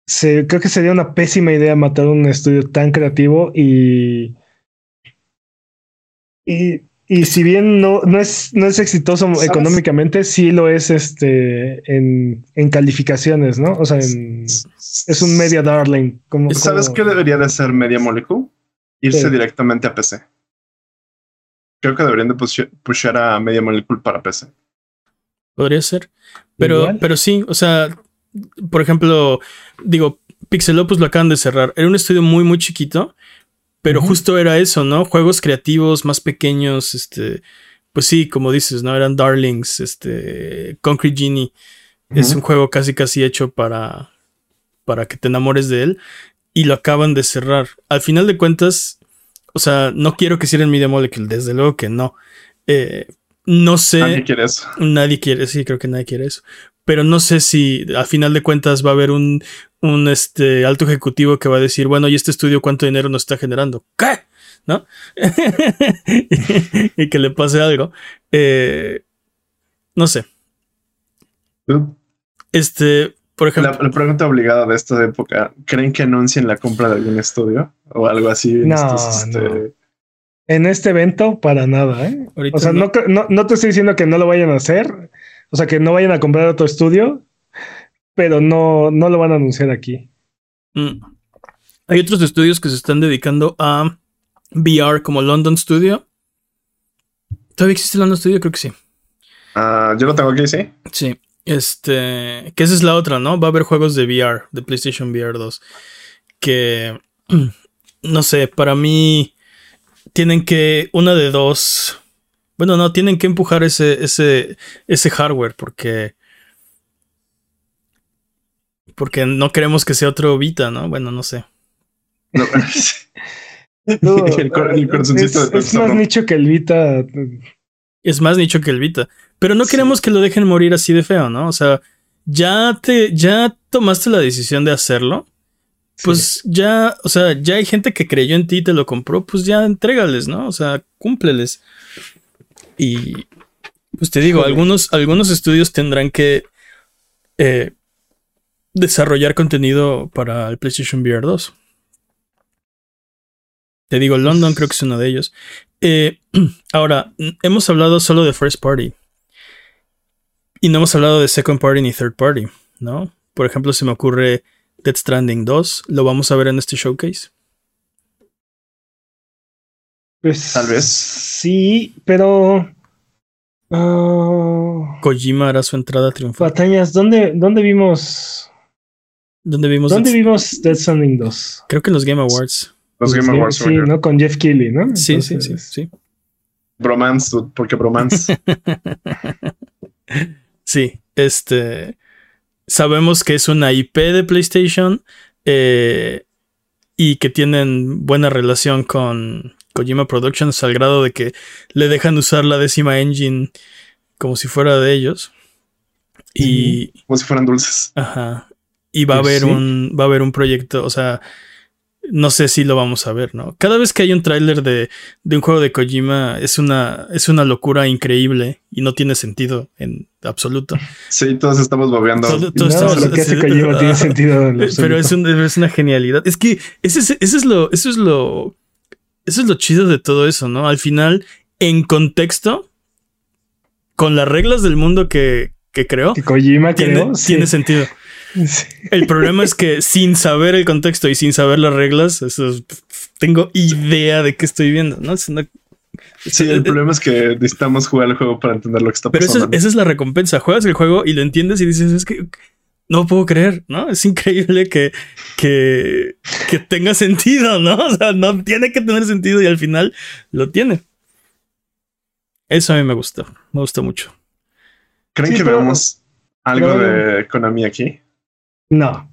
creo que sería una pésima idea matar un estudio tan creativo y, y y si bien no, no, es, no es exitoso económicamente, sí lo es este en, calificaciones, ¿no? O sea, es un media darling. Como, ¿Sabes qué debería de ser Media Molecule? Irse directamente a PC. Creo que deberían de pushar a Media Molecule para PC. Podría ser. Pero, pero sí, o sea, por ejemplo, digo, Pixelopus lo acaban de cerrar. Era un estudio muy, muy chiquito pero justo era eso, ¿no? Juegos creativos más pequeños, este, pues sí, como dices, ¿no? Eran Darlings, este, Concrete Genie. Es un juego casi casi hecho para, para que te enamores de él. Y lo acaban de cerrar. Al final de cuentas, o sea, no quiero que cierren Media Molecule, desde luego que no. Eh, no sé. Nadie quiere eso. Nadie quiere, sí, creo que nadie quiere eso. Pero no sé si al final de cuentas va a haber un, un este, alto ejecutivo que va a decir, bueno, ¿y este estudio cuánto dinero nos está generando? ¿Qué? ¿No? y que le pase algo. Eh, no sé. Este, por ejemplo. La, pregunta obligada de esta época: ¿creen que anuncien la compra de algún estudio o algo así? No, este... En este evento, para nada, ¿eh? o sea, no. no te estoy diciendo que no lo vayan a hacer. O sea, que no vayan a comprar otro estudio pero no, no lo van a anunciar aquí. Mm. Hay otros estudios que se están dedicando a VR como London Studio. ¿Todavía existe London Studio? Creo que sí. Ah, yo lo tengo aquí, sí. Sí. Este. Que esa es la otra, ¿no? Va a haber juegos de VR, de PlayStation VR 2. Que. No sé, para mí. Tienen que. Una de dos. Bueno, no, tienen que empujar ese, ese, ese hardware porque porque no queremos que sea otro Vita, ¿no? Bueno, no sé. No, El es, corazoncito de es más nicho que el Vita. Es más nicho que el Vita. Pero no Sí. queremos que lo dejen morir así de feo, ¿no? O sea, ya te, ya tomaste la decisión de hacerlo. Pues ya, o sea, ya hay gente que creyó en ti y te lo compró, pues ya entrégales, ¿no? O sea, cúmpleles. Y pues te digo, algunos, algunos estudios tendrán que eh, desarrollar contenido para el PlayStation VR 2. Te digo, London creo que es uno de ellos. Eh, ahora, hemos hablado solo de first party. Y no hemos hablado de second party ni third party, ¿no? Por ejemplo, se me ocurre Dead Stranding 2. ¿Lo vamos a ver en este showcase? Pues, Tal vez. Sí, pero. ah, Kojima hará su entrada triunfal. Batañas, ¿dónde, dónde vimos. ¿Dónde vimos? ¿Dónde Death- vimos Dead Stranding 2? Creo que en los Game Awards. Los Game Awards. Sí, ¿no? Con Jeff Keighley, ¿no? Sí, sí, sí. Bromance, dude, porque bromance. Sí, este. Sabemos que es una IP de PlayStation eh, y que tienen buena relación con Kojima Productions al grado de que le dejan usar la décima engine como si fuera de ellos. Y, como si fueran dulces. ajá, y va a Pues haber sí. un va a haber un proyecto, o sea, no sé si lo vamos a ver, ¿no? Cada vez que hay un tráiler de, de un juego de Kojima es una es una locura increíble y no tiene sentido en absoluto. Sí, todos estamos babeando. Todo- todo No, estamos- lo que hace sí, Kojima tiene sentido. en Pero es, un- es una genialidad. Es que ese es, ese es lo, eso es lo, eso es lo chido de todo eso, ¿no? Al final, en contexto, con las reglas del mundo que, que creó, Que Kojima tiene, creó. sí. tiene sentido. Sí. El problema es que sin saber el contexto y sin saber las reglas, eso es- tengo idea de qué estoy viendo, ¿no? Es una- Sí, el problema es que necesitamos jugar el juego para entender lo que está pero pasando. es, esa es la recompensa. Juegas el juego y lo entiendes y dices, es que no puedo creer, ¿no? Es increíble que, que, que tenga sentido, ¿no? O sea, no tiene que tener sentido y al final lo tiene. Eso a mí me gustó, me gustó mucho. ¿Creen Sí, que pero- veamos algo pero- de Konami aquí? No.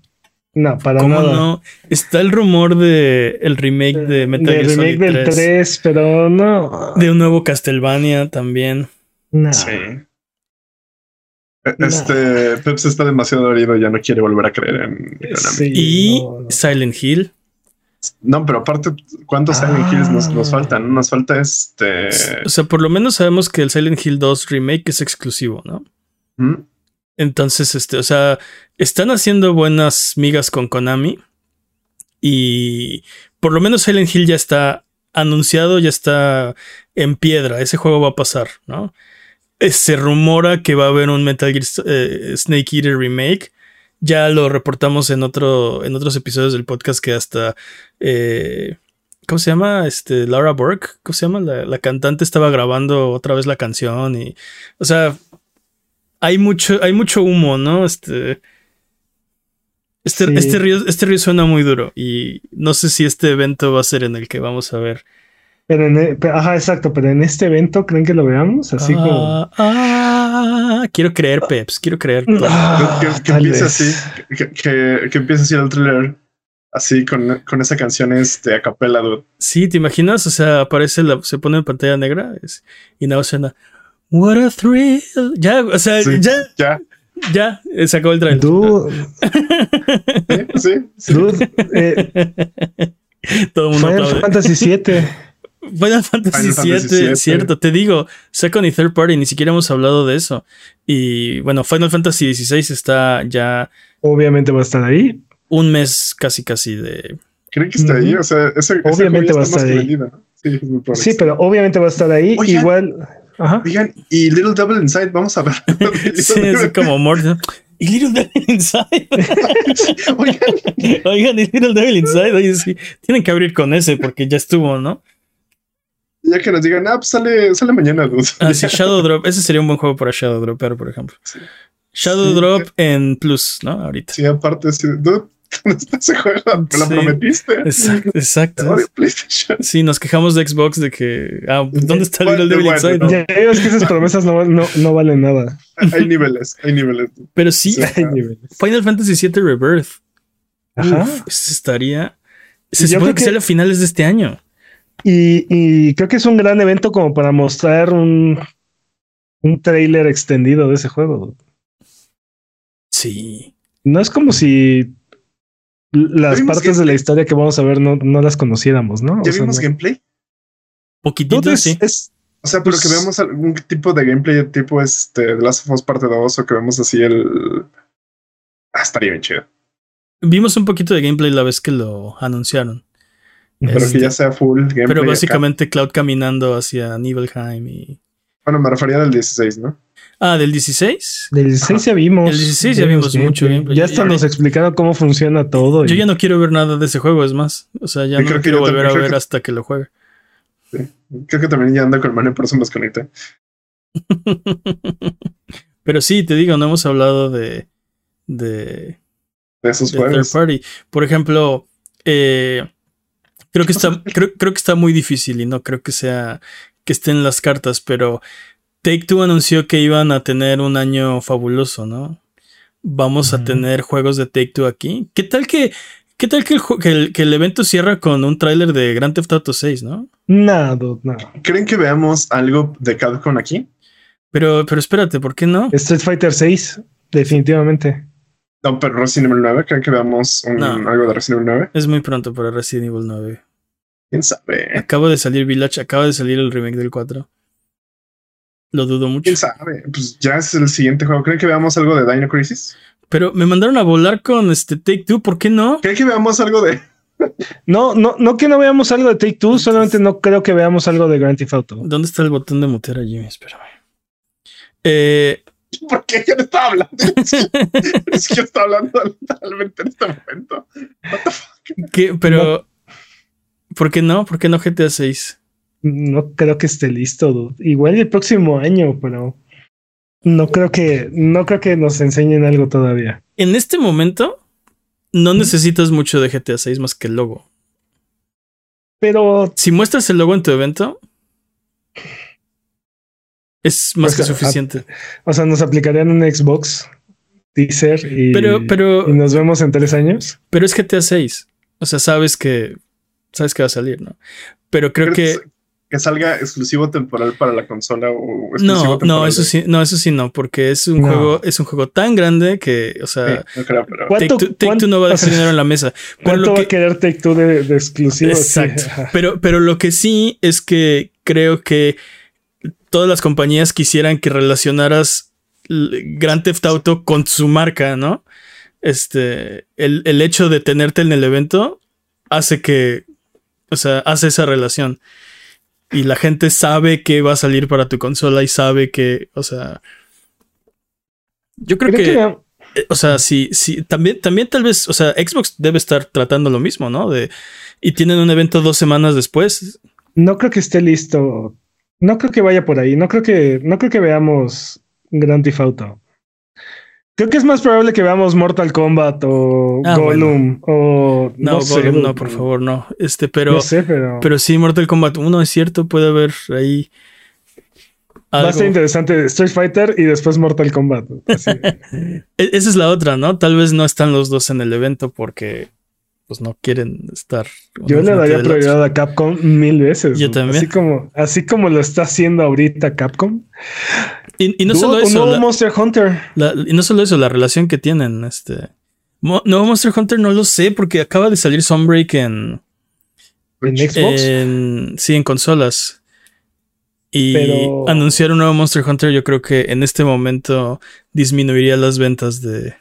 No, para ¿Cómo nada. no? Está el rumor de el remake de Metal Del Gear remake Solid del 3, 3, pero no. de un nuevo Castlevania también. no. Sí. Este Peps está demasiado herido, ya no quiere volver a creer en Konami. Sí, Y no, no. Silent Hill. No, pero aparte, ¿cuántos Ah. Silent Hills nos, nos faltan? Nos falta este. O sea, por lo menos sabemos que el Silent Hill 2 remake es exclusivo, ¿no? ¿Mm? Entonces, este, o sea, están haciendo buenas migas con Konami. Y por lo menos Silent Hill ya está anunciado, ya está en piedra. Ese juego va a pasar, ¿no? Eh, Se rumora que va a haber un Metal Gear eh, Snake Eater remake. Ya lo reportamos en otro, en otros episodios del podcast que hasta eh, ¿cómo se llama? Este Laura Burke, ¿cómo se llama? La, la cantante estaba grabando otra vez la canción y, o sea, hay mucho, hay mucho humo, ¿no? Este, este, Sí. este río, este río suena muy duro y no sé si este evento va a ser en el que vamos a ver. Pero en e- pero- ajá, exacto, pero en este evento, ¿creen que lo veamos? Así como. Ah, ah, quiero creer, Peps, quiero creer. Ah, que, que tal empiece vez. así, que, que, que empiece así el thriller, así con, con esa canción este, a capela, dude. Sí, ¿te imaginas? O sea, aparece la, se pone en pantalla negra es- y nada más suena What a thrill. Ya, o sea, Sí. ya, Ya, ya, eh, se acabó el trailer. Dude, sí, sí. sí. dude, eh, Todo el mundo Final aplaude. Fantasy VII. Final Fantasy Final Fantasy VII, VII. cierto, te digo, second y third party, ni siquiera hemos hablado de eso. Y bueno, Final Fantasy XVI está ya Obviamente va a estar ahí. un mes casi casi de... ¿Creen que está ahí? O sea, ese, ese Obviamente va a estar ahí. vendido, ¿no? Sí, pero obviamente va a estar ahí. Oigan. Igual. Ajá. Oigan, y Little Devil Inside, vamos a ver. Sí, es como Morty. Y Little Devil Inside. Oigan, Oigan, y Little Devil Inside. Oye, sí, tienen que abrir con ese porque ya estuvo, ¿no? Ya que nos digan, ah, pues sale, sale mañana, dude. Ah, sí, Shadow Drop. Ese sería un buen juego para Shadow Dropper, por ejemplo. Sí. Shadow Sí. Drop en Plus, ¿no? Ahorita. Sí, aparte, sí, ¿Dónde está ese juego? Me lo Sí. prometiste. Exacto, exacto. Sí, nos quejamos de Xbox de que. Ah, ¿dónde está el Devil bueno, Inside? no. Ya vimos que esas promesas no, no, no valen nada. Hay niveles, hay niveles. Pero sí, Sí. Hay niveles. Final Fantasy VII Rebirth. Ajá. Uf, ese estaría. Se supone que, que- sale a finales de este año. Y, y creo que es un gran evento como para mostrar un, un trailer extendido de ese juego. Sí. No es como si las partes de la historia que vamos a ver no, no las conociéramos, ¿no? O ¿Ya sea, vimos no. gameplay? Poquitito, es- sí. es- O sea, pero Pues- que veamos algún tipo de gameplay tipo este The Last of Us parte 2 o que vemos así el. Ah, estaría bien chido. Vimos un poquito de gameplay la vez que lo anunciaron. Pero Este, que ya sea full gameplay. Pero acá. básicamente Cloud caminando hacia Nibelheim y. Bueno, me refería del 16, ¿no? Ah, del 16. del 16 ya vimos. El 16 ya vimos mucho gameplay. Ya hasta Ya- nos explicaron cómo funciona todo. Yo ya no quiero ver nada de ese juego, es más. O sea, ya Yo no creo que quiero yo volver también, a ver que- hasta que lo juegue. Creo que también ya anda con el mano, por eso me desconecté. Pero sí, te digo, no hemos hablado de. de, De esos de third party. Por ejemplo, eh, creo que está. Creo, creo que está muy difícil y no creo que sea. que esté en las cartas, pero Take Two anunció que iban a tener un año fabuloso, ¿no? Vamos a tener juegos de Take Two aquí. ¿Qué tal que.? ¿Qué tal que el, que el, que el evento cierra con un tráiler de Grand Theft Auto 6, no? No, dude, no. ¿Creen que veamos algo de Capcom aquí? Pero, pero espérate, ¿por qué no? Street Fighter 6, definitivamente. No, pero Resident Evil 9. ¿Creen que veamos un- No. algo de Resident Evil 9? Es muy pronto para Resident Evil 9. ¿Quién sabe? Acaba de salir Village, acaba de salir el remake del 4. Lo dudo mucho. ¿Quién sabe? Pues ya es el siguiente juego. ¿Creen que veamos algo de Dino Crisis? Pero me mandaron a volar con este Take Two, ¿por qué no? ¿Creen que veamos algo de No, no, no que no veamos algo de Take Two, solamente no creo que veamos algo de Grand Theft Auto. ¿Dónde está el botón de mutear a Jimmy? Espérame. Eh, ¿Por qué yo no estaba hablando? es que yo estaba hablando literalmente en este momento. What the fuck? ¿qué? Pero. ¿Por qué no? ¿Por qué no GTA 6? No creo que esté listo, dude. Igual el próximo año, pero no creo que, no creo que nos enseñen algo todavía. En este momento, no necesitas mucho de GTA 6 más que el logo. Pero Si muestras el logo en tu evento, es más O que sea, suficiente. O sea, nos aplicarían un Xbox teaser y, Pero, pero, y nos vemos en tres años. pero es GTA 6. O sea, sabes que. Sabes que va a salir, ¿no? Pero creo que. ¿Crees que salga exclusivo temporal para la consola o exclusivo No, no, eso de- sí, no, eso sí no, porque es un No. juego, es un juego tan grande que, o sea, Sí, no creo, pero ¿Cuánto- Take Two, Take cuánto- Two no va a o dejar sea, dinero en la mesa. Pero ¿Cuánto lo va que, a querer Take Two de, de exclusivo? Exacto. Pero, pero lo que sí es que creo que todas las compañías quisieran que relacionaras Grand Theft Auto con su marca, ¿no? Este, el, el hecho de tenerte en el evento hace que, o sea, hace esa relación. Y la gente sabe que va a salir para tu consola y sabe que, o sea, yo creo, Creo que, eh, o sea, sí, sí, también, también tal vez, o sea, Xbox debe estar tratando lo mismo, ¿no? De, y tienen un evento dos semanas después. no creo que esté listo. No creo que vaya por ahí. No creo que, no creo que veamos Grand Theft Auto. Creo que es más probable que veamos Mortal Kombat o Ah, Gollum o No, no, sé, Gollum, no, por favor, no. Este, pero, no sé, pero, pero sí, Mortal Kombat 1 es cierto, puede haber ahí. va a algo. estar interesante Street Fighter y después Mortal Kombat. Así. E- Esa es la otra, ¿no? Tal vez no están los dos en el evento porque pues no quieren estar. Yo le daría prioridad a Capcom mil veces. Yo también. Así como, así como lo está haciendo ahorita Capcom. Y, y no Dude, solo un eso, nuevo la- Monster Hunter. la- y no solo eso, la relación que tienen. Este. Mo- Nuevo Monster Hunter no lo sé porque acaba de salir Sunbreak en, En Xbox. en sí, en consolas. Y Pero- anunciar un nuevo Monster Hunter, yo creo que en este momento disminuiría las ventas de.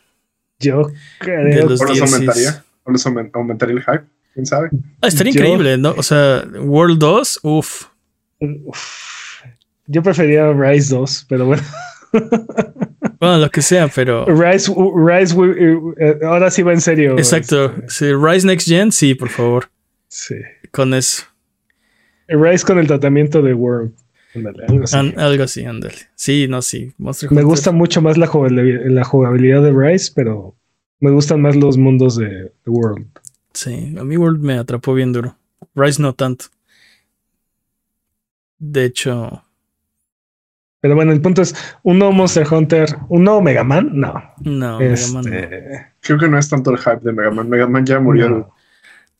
Yo creo los por eso DLCs. aumentaría. Eso aument- aumentaría el hype. ¿Quién sabe? Ah, estaría Yo- increíble, ¿no? O sea, World 2, uff. Uf. Yo prefería Rise 2, pero bueno. Bueno, lo que sea, pero. Rise, Rise, eh, ahora sí va en serio. Exacto. Este, Sí, Rise Next Gen, sí, por favor. Sí. Con eso. Rise con el tratamiento de World. Ándale, algo así. Algo así, ándale. Sí, no, sí. Monster Me Hunter. gusta mucho más la jugabilidad de Rise, pero Me gustan más los mundos de, de World. Sí, a mí World me atrapó bien duro. Rise no tanto. De hecho, Pero bueno, el punto es, un nuevo Monster Hunter, un nuevo Mega Man, no. no, Mega Este, Man no. Creo que no es tanto el hype de Mega Man. Mega Man ya murió. no.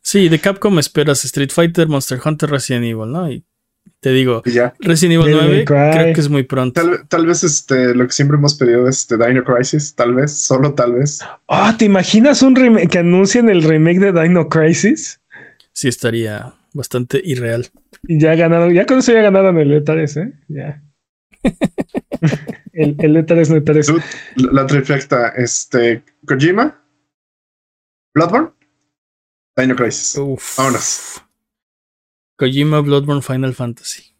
Sí, de Capcom esperas Street Fighter, Monster Hunter, Resident Evil, ¿no? Y te digo, Y ya. Resident Evil Devil 9 May Cry. creo que es muy pronto. Tal, tal vez este, lo que siempre hemos pedido es este Dino Crisis. Tal vez, solo tal vez. Ah, ¿te imaginas un remake que anuncien el remake de Dino Crisis? Sí estaría bastante irreal. Y ya ganaron, ya con eso ya ganaron el E3, ¿eh? Ya. el, el E3 no E3. Dude, la, la trifecta, este, Kojima, Bloodborne, Dino Crisis. Uf. Vámonos. Kojima Bloodborne Final Fantasy.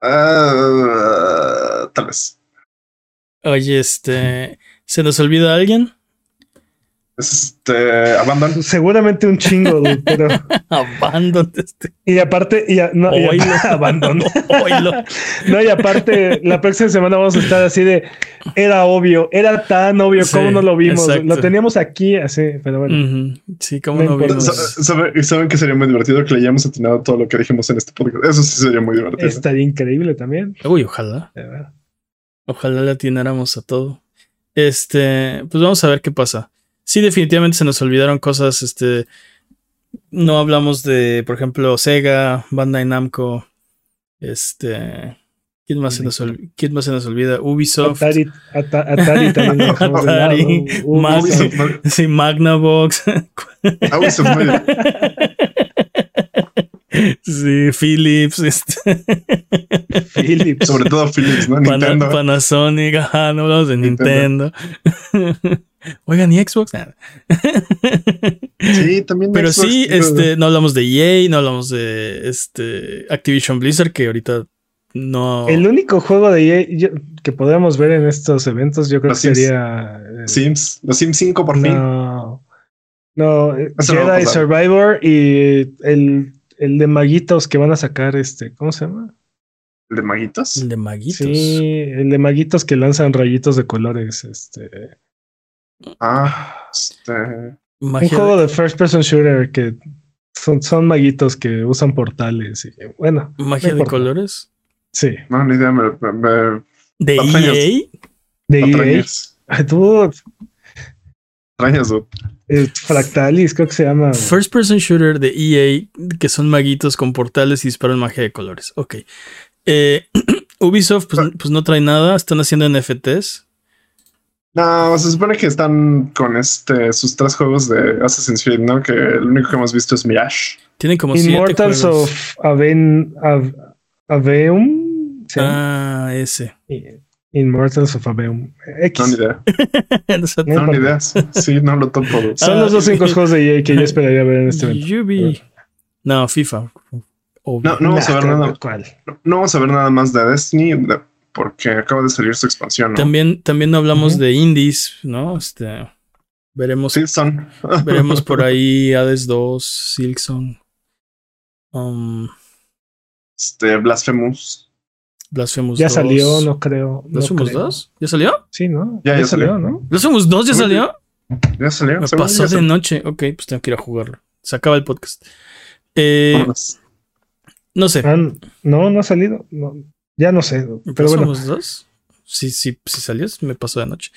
Ah, tal vez. Oye, este, ¿se nos olvida alguien? Este, Abandon. Seguramente un chingo, dude, pero. Abandon este. Y aparte, y, a- no, y Oilo. No, y aparte, la próxima semana vamos a estar así de. Era obvio, era tan obvio, Sí, ¿cómo no lo vimos? exacto. Lo teníamos aquí, así, pero bueno. Sí, cómo No no vimos. Sa- sabe- y ¿Saben que sería muy divertido que le hayamos atinado todo lo que dijimos en este podcast? Eso sí sería muy divertido. Estaría increíble también. Uy, ojalá. de verdad. Ojalá le atináramos a todo. Este, pues vamos a ver qué pasa. Sí, definitivamente se nos olvidaron cosas. Este, no hablamos de, por ejemplo, Sega, Bandai Namco. Este, ¿quién más, se nos, ol- ¿quién más se nos olvida? Ubisoft. Atari, Ata- Atari también. Atari, Ubisoft. Sí, Magnavox. Ah, Ubisoft, sí, Philips. Este, Philips. Sobre todo Philips, ¿no? Nintendo. Panasonic. Ajá, no hablamos de Nintendo. Oigan, ¿y Xbox? Nada. Sí, también. Pero Xbox, sí, este, no hablamos de EA, no hablamos de este Activision Blizzard, que ahorita no. El único juego de EA yo- que podemos ver en estos eventos, yo creo Los que Sims. sería. eh, Sims. Los Sims 5 por fin. No. No, Eso Jedi. Survivor y el, el de Maguitos que van a sacar, este, ¿cómo se llama? ¿El de Maguitos? El de Maguitos. Sí, el de Maguitos que lanzan rayitos de colores, este. Ah, este. Un juego de, de first person shooter que son, son maguitos que usan portales y bueno, magia no de colores. sí, No, ni idea. Me, me, me De Patrañas. EA. de EA. patrañas. Ay, Dude, Patrañas, dude. el Fractalis creo que se llama. First person shooter de EA, que son maguitos con portales y disparan magia de colores. Ok. Eh, Ubisoft, pues, pues no trae nada, están haciendo NFTs. No, se supone que están con este sus tres juegos de Assassin's Creed, ¿no? Que el único que hemos visto es Mirage. Tienen como siete Immortals juegos. of Aven, Av- Aveum. ¿se llama? Ah, ese. Immortals of Aveum. X. No, ni idea. No No, ni idea. Sí, no lo topo. Son Ah, los dos cinco juegos de EA que yo esperaría ver en este evento. Yubi. No, FIFA. Obvio. No, no vamos a ver Nah, nada. ¿Cuál? No, no vamos a ver nada más de Destiny de- porque acaba de salir su expansión, ¿no? También, también no hablamos de indies, ¿no? Este. Veremos, Sí, son. veremos por ahí Hades 2, Silksong, um, Este, Blasphemous. Blasphemous Ya 2. salió, no creo. no ¿Blasphemous creo. 2? ¿Ya salió? Sí, ¿no? Ya, ya salió. ¿no? ¿Blasphemous 2 ya salió? Ya salió. Me pasó ya de salió. noche. Ok, pues tengo que ir a jugarlo. Se acaba el podcast. Eh, no sé. Ah, no, no ha salido. No, ya no sé. Pero bueno, ¿Blasphemous 2? Sí, sí, sí salió. Me pasó de noche.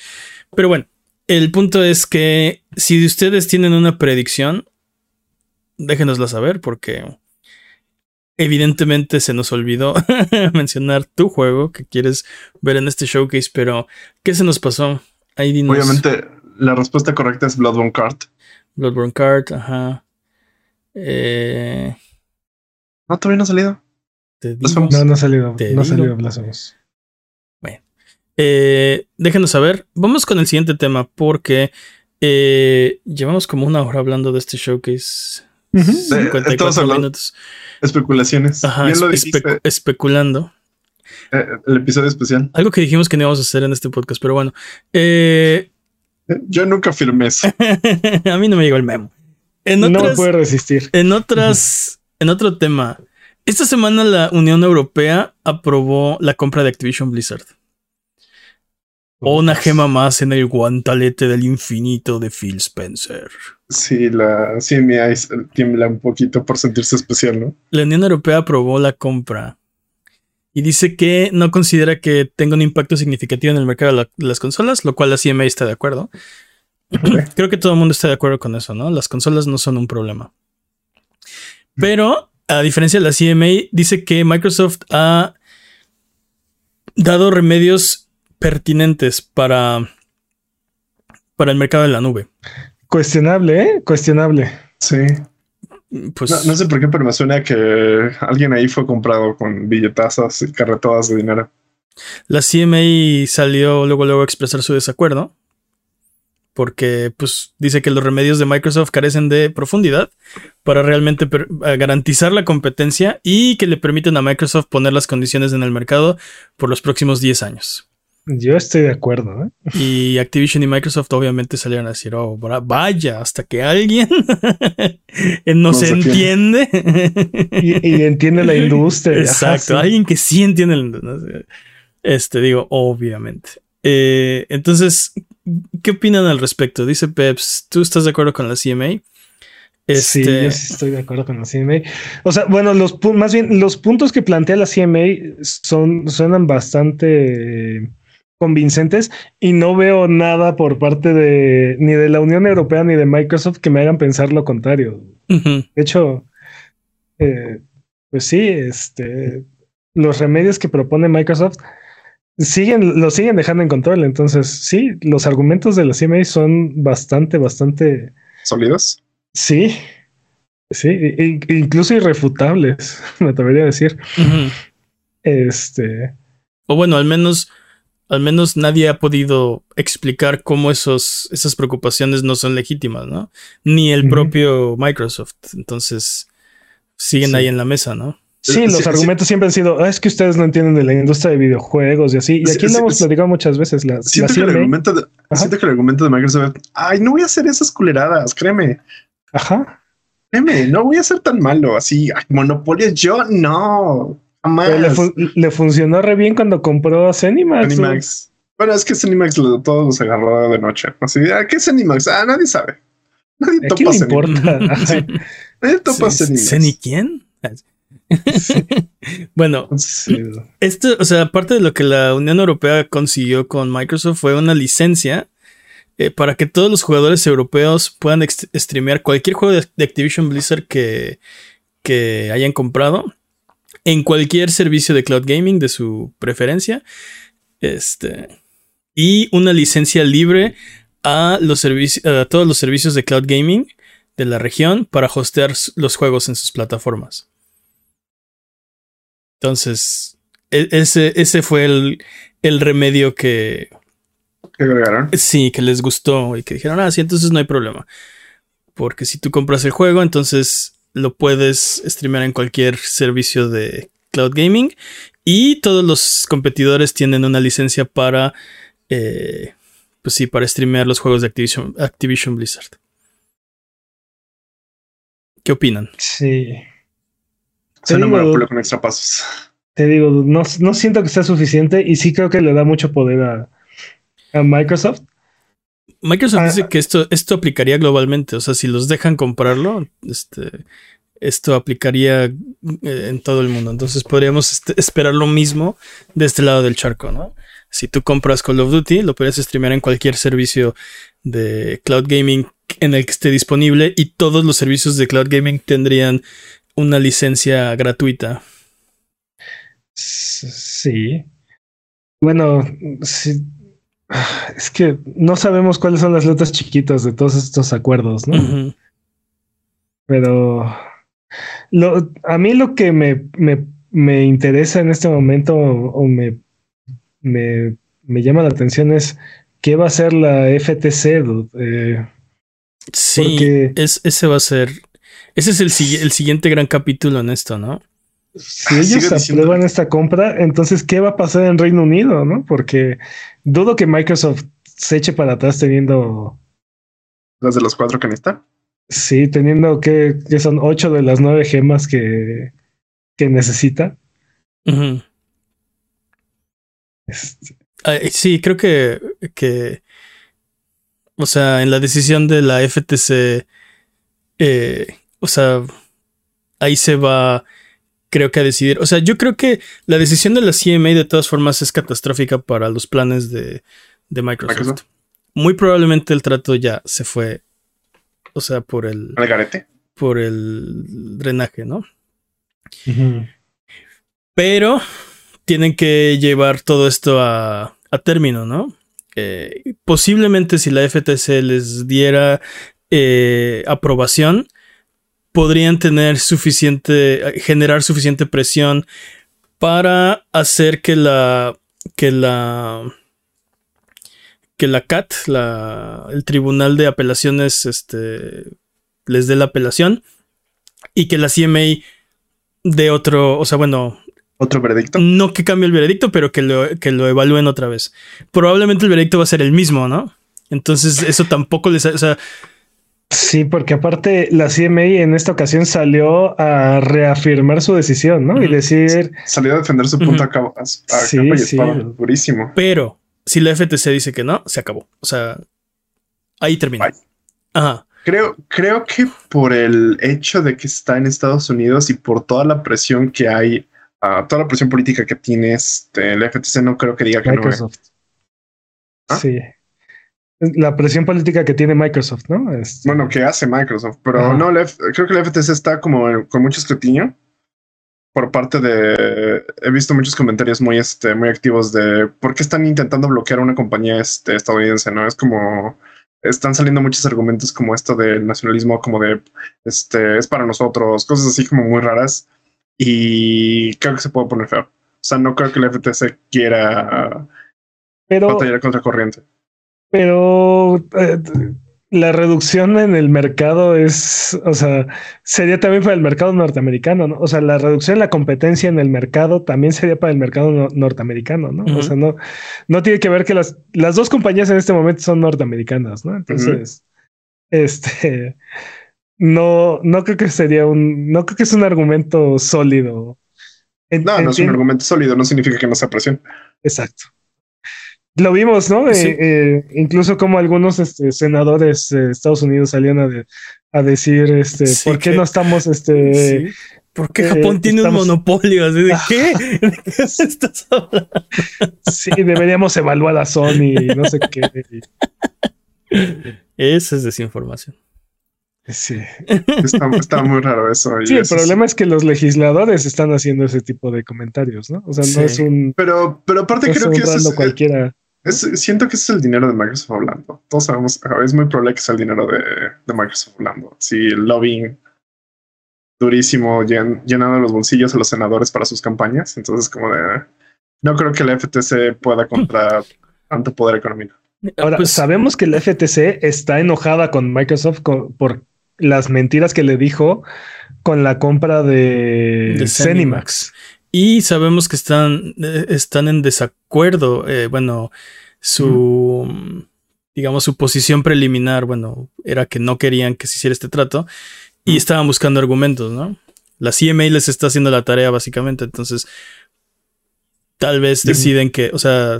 Pero bueno, el punto es que si ustedes tienen una predicción, déjenosla saber porque evidentemente se nos olvidó mencionar tu juego que quieres ver en este showcase, pero ¿qué se nos pasó? Ahí dinos. Obviamente, la respuesta correcta es Bloodborne Kart. Bloodborne Kart, ajá. Eh, No, todavía no ha salido. Te digo. Blasphemous. no, no ha salido. Te No ha salido Blasphemous. Eh, déjenos saber. Vamos con el siguiente tema porque eh, llevamos como una hora hablando de este showcase. Ujú. 54 estamos hablando- minutos. Especulaciones. Ajá, Bien lo espe- dijiste. especu- especulando. eh, el episodio especial. Algo que dijimos que no íbamos a hacer en este podcast, pero bueno. Yo nunca firmé eso. a mí no me llegó el memo. En No me otras, puede resistir. en otras, en otro tema. Esta semana la Unión Europea aprobó la compra de Activision Blizzard. O una gema más en el guantalete del infinito de Phil Spencer. Sí, la CMI tiembla un poquito por sentirse especial, ¿no? La Unión Europea aprobó la compra y dice que no considera que tenga un impacto significativo en el mercado de, las consolas, lo cual la CMA está de acuerdo. Creo que todo el mundo está de acuerdo con eso, ¿no? Las consolas no son un problema. Pero, a diferencia de la CMA, dice que Microsoft ha dado remedios pertinentes para, para el mercado de la nube. Cuestionable, ¿eh? Cuestionable. Sí. Pues, no, sé por qué, pero me suena que alguien ahí fue comprado con billetazos y carretadas de dinero. La CMA salió luego, luego a expresar su desacuerdo porque pues dice que los remedios de Microsoft carecen de profundidad para realmente garantizar la competencia y que le permiten a Microsoft poner las condiciones en el mercado por los próximos 10 años. Yo estoy de acuerdo. ¿eh? Y Activision y Microsoft obviamente salieron a decir, oh, vaya, hasta que alguien no, se entiende. y, entiende la industria. Exacto, alguien que sí entiende la industria. Este, digo, obviamente. Eh, entonces, ¿qué opinan al respecto? Dice Peps, ¿tú estás de acuerdo con la CMA? Sí, yo este, sí estoy de acuerdo con la CMA. O sea, bueno, los más bien los puntos que plantea la CMA son suenan bastante convincentes y no veo nada por parte de ni de la Unión Europea ni de Microsoft que me hagan pensar lo contrario. De hecho, eh, pues sí, este, los remedios que propone Microsoft siguen, lo siguen dejando en control. Entonces, sí, los argumentos de la CMA son bastante, bastante sólidos. Sí, sí, incluso irrefutables, me atrevería a decir. Este. O bueno, al menos al menos nadie ha podido explicar cómo esos, esas preocupaciones no son legítimas, ¿no? Ni el propio Microsoft. Entonces, siguen ahí en la mesa, ¿no? Sí, los argumentos siempre han sido, ah, es que ustedes no entienden de la industria de videojuegos y así. Y aquí lo hemos platicado muchas veces. La, siento, que el argumento de, siento que el argumento de Microsoft, ay, no voy a hacer esas culeradas, créeme. Ajá. Créeme, no voy a ser tan malo así. Monopolio yo no. Le, funcionó re bien cuando compró Cenimax. Cenimax. Bueno, es que Cenimax todos los agarró de noche. Así, ¿a qué es Cenimax? Ah, nadie sabe. Nadie topa le importa? Nadie topa Cenimax. ¿Ceni quién? bueno, esto, o sea, aparte de lo que la Unión Europea consiguió con Microsoft fue una licencia eh, para que todos los jugadores europeos puedan streamear cualquier juego de, Activision Blizzard que, que hayan comprado en cualquier servicio de cloud gaming de su preferencia. Este. Y una licencia libre a, los a todos los servicios de cloud gaming de la región para hostear los juegos en sus plataformas. Entonces, e, ese, ese fue el, el remedio que. ¿Que agregaron? Sí, que les gustó y que dijeron, ah, sí, entonces no hay problema. Porque si tú compras el juego, entonces lo puedes streamear en cualquier servicio de cloud gaming y todos los competidores tienen una licencia para, eh, pues sí, para streamear los juegos de Activision, Activision Blizzard. ¿Qué opinan? Sí. Se monopolio con extra pasos. Te digo, no, no, siento que sea suficiente y sí creo que le da mucho poder a, a Microsoft. Microsoft ah, dice que esto, esto aplicaría globalmente. O sea, si los dejan comprarlo, este, esto aplicaría eh, en todo el mundo. Entonces podríamos este, esperar lo mismo de este lado del charco, ¿no? Si tú compras Call of Duty, lo podrías streamear en cualquier servicio de cloud gaming en el que esté disponible y todos los servicios de cloud gaming tendrían una licencia gratuita. Sí. Bueno, sí, es que no sabemos cuáles son las letras chiquitas de todos estos acuerdos, ¿no? Pero lo, a mí lo que me, me, interesa en este momento o, me, me, llama la atención es qué va a ser la FTC. Eh, sí, es, ese va a ser. Ese es el, el siguiente gran capítulo en esto, ¿no? Si ah, ellos aprueban esta compra, entonces, ¿qué va a pasar en Reino Unido? ¿no? Porque dudo que Microsoft se eche para atrás teniendo. ¿Las de los cuatro que necesitan? Sí, teniendo que, que, son ocho de las nueve gemas que, que necesita. Uh sí, creo que, que, o sea, en la decisión de la FTC, eh, o sea, ahí se va, creo que a decidir. O sea, yo creo que la decisión de la CMA de todas formas es catastrófica para los planes de, de Microsoft. Muy probablemente el trato ya se fue, o sea, por el... ¿El garete? Por el drenaje, ¿no? Pero tienen que llevar todo esto a, término, ¿no? Eh, posiblemente si la FTC les diera eh, aprobación, podrían tener suficiente, generar suficiente presión para hacer que la, que la, que la CAT, la, el Tribunal de Apelaciones, este, les dé la apelación y que la CMA de otro, o sea, bueno, otro veredicto. No que cambie el veredicto, pero que lo, que lo evalúen otra vez. Probablemente el veredicto va a ser el mismo, ¿no? Entonces, eso tampoco les. O sea. Sí, porque aparte la CMA en esta ocasión salió a reafirmar su decisión, ¿no? Y decir. Salió a defender su punto a, cabo, sí, sí. durísimo. Pero si la FTC dice que no, se acabó. O sea, ahí termina. Ajá. Creo, creo que por el hecho de que está en Estados Unidos y por toda la presión que hay toda la presión política que tiene este, el FTC, no creo que diga que Microsoft. no. ¿Ah? Sí. La presión política que tiene Microsoft, ¿no? Este, bueno, que hace Microsoft, pero no, creo que el FTC está como con mucho escrutinio por parte de. He visto muchos comentarios muy, este, muy activos de por qué están intentando bloquear una compañía este, estadounidense, ¿no? Es como. Están saliendo muchos argumentos como esto del nacionalismo, como de este es para nosotros, cosas así como muy raras y creo que se puede poner feo. O sea, no creo que el FTC quiera pero, batallar contra corriente. Pero eh, la reducción en el mercado es, o sea, sería también para el mercado norteamericano, ¿no? O sea, la reducción en la competencia en el mercado también sería para el mercado norteamericano, ¿no? O sea, no, no tiene que ver que las, las dos compañías en este momento son norteamericanas, ¿no? Entonces, este no, no creo que sería un, no creo que es un argumento sólido. no, no es un argumento sólido, no significa que no sea presión. Exacto. Lo vimos, ¿no? Eh, eh, incluso como algunos este, senadores de Estados Unidos salían a, a decir, este, ¿por qué no estamos, este, ¿Por qué Japón eh, tiene un monopolio? ¿De qué? ¿De qué estás hablando? Sí, deberíamos evaluar a Sony, no sé qué. Esa es desinformación. Sí. Está, muy raro eso. Sí, el problema es que los legisladores están haciendo ese tipo de comentarios, ¿no? O sea, no es un. Pero, pero aparte creo que es, cualquiera. Siento que es el dinero de Microsoft hablando. Todos sabemos, es muy probable que sea el dinero de, Microsoft hablando. Si el lobbying durísimo llenando los bolsillos a los senadores para sus campañas. Entonces, como de. No creo que la FTC pueda contra tanto poder económico. Ahora, pues, sabemos que la FTC está enojada con Microsoft por las mentiras que le dijo con la compra de, de Cenimax. Y sabemos que están, eh, están en desacuerdo. Eh, bueno, su, digamos, su posición preliminar, bueno, era que no querían que se hiciera este trato y estaban buscando argumentos, ¿no? La CMA les está haciendo la tarea básicamente, entonces tal vez deciden que, o sea,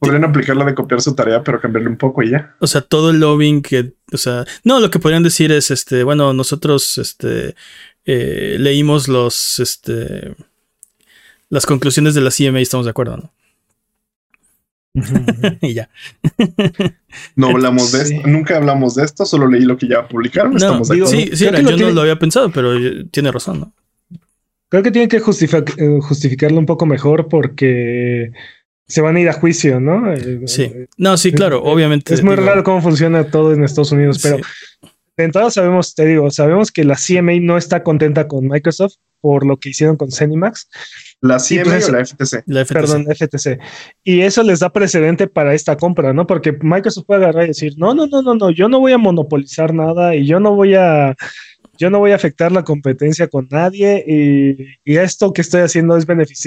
Podrían aplicar la de copiar su tarea, pero cambiarle un poco y ya. O sea, todo el lobbying que, o sea, no, lo que podrían decir es, este, bueno, nosotros, este, eh, leímos los, este, las conclusiones de la CMA y estamos de acuerdo, ¿no? y ya. no hablamos de esto, nunca hablamos de esto, solo leí lo que ya publicaron. estamos de sí, sí, yo no lo había pensado, pero tiene razón, ¿no? Creo que tiene que eh, justificarlo un poco mejor porque se van a ir a juicio, ¿no? Eh, sí. Eh, no, sí, claro, obviamente. Es muy raro cómo funciona todo en Estados Unidos, pero de entrada sabemos, te digo, sabemos que la CMA no está contenta con Microsoft por lo que hicieron con Cenimax. La CMA pues o la FTC? la FTC? Perdón, FTC. Y eso les da precedente para esta compra, ¿no? Porque Microsoft puede agarrar y decir, no, no, no, no, no, yo no voy a monopolizar nada y yo no voy a yo no voy a afectar la competencia con nadie y, y esto que estoy haciendo es,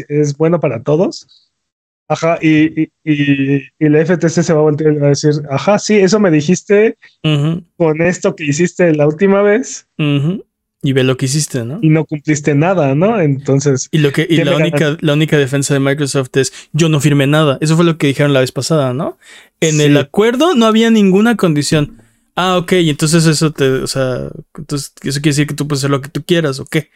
es bueno para todos. Ajá, y, y, y, la FTC se va a volver a decir, ajá, sí, eso me dijiste con esto que hiciste la última vez. Y ve lo que hiciste, ¿no? Y no cumpliste nada, ¿no? Entonces. Y lo que, y la única, la única defensa de Microsoft es yo no firmé nada. Eso fue lo que dijeron la vez pasada, ¿no? En el acuerdo no había ninguna condición. Ah, ok, y entonces eso te, o sea, entonces eso quiere decir que tú puedes hacer lo que tú quieras, ¿o qué?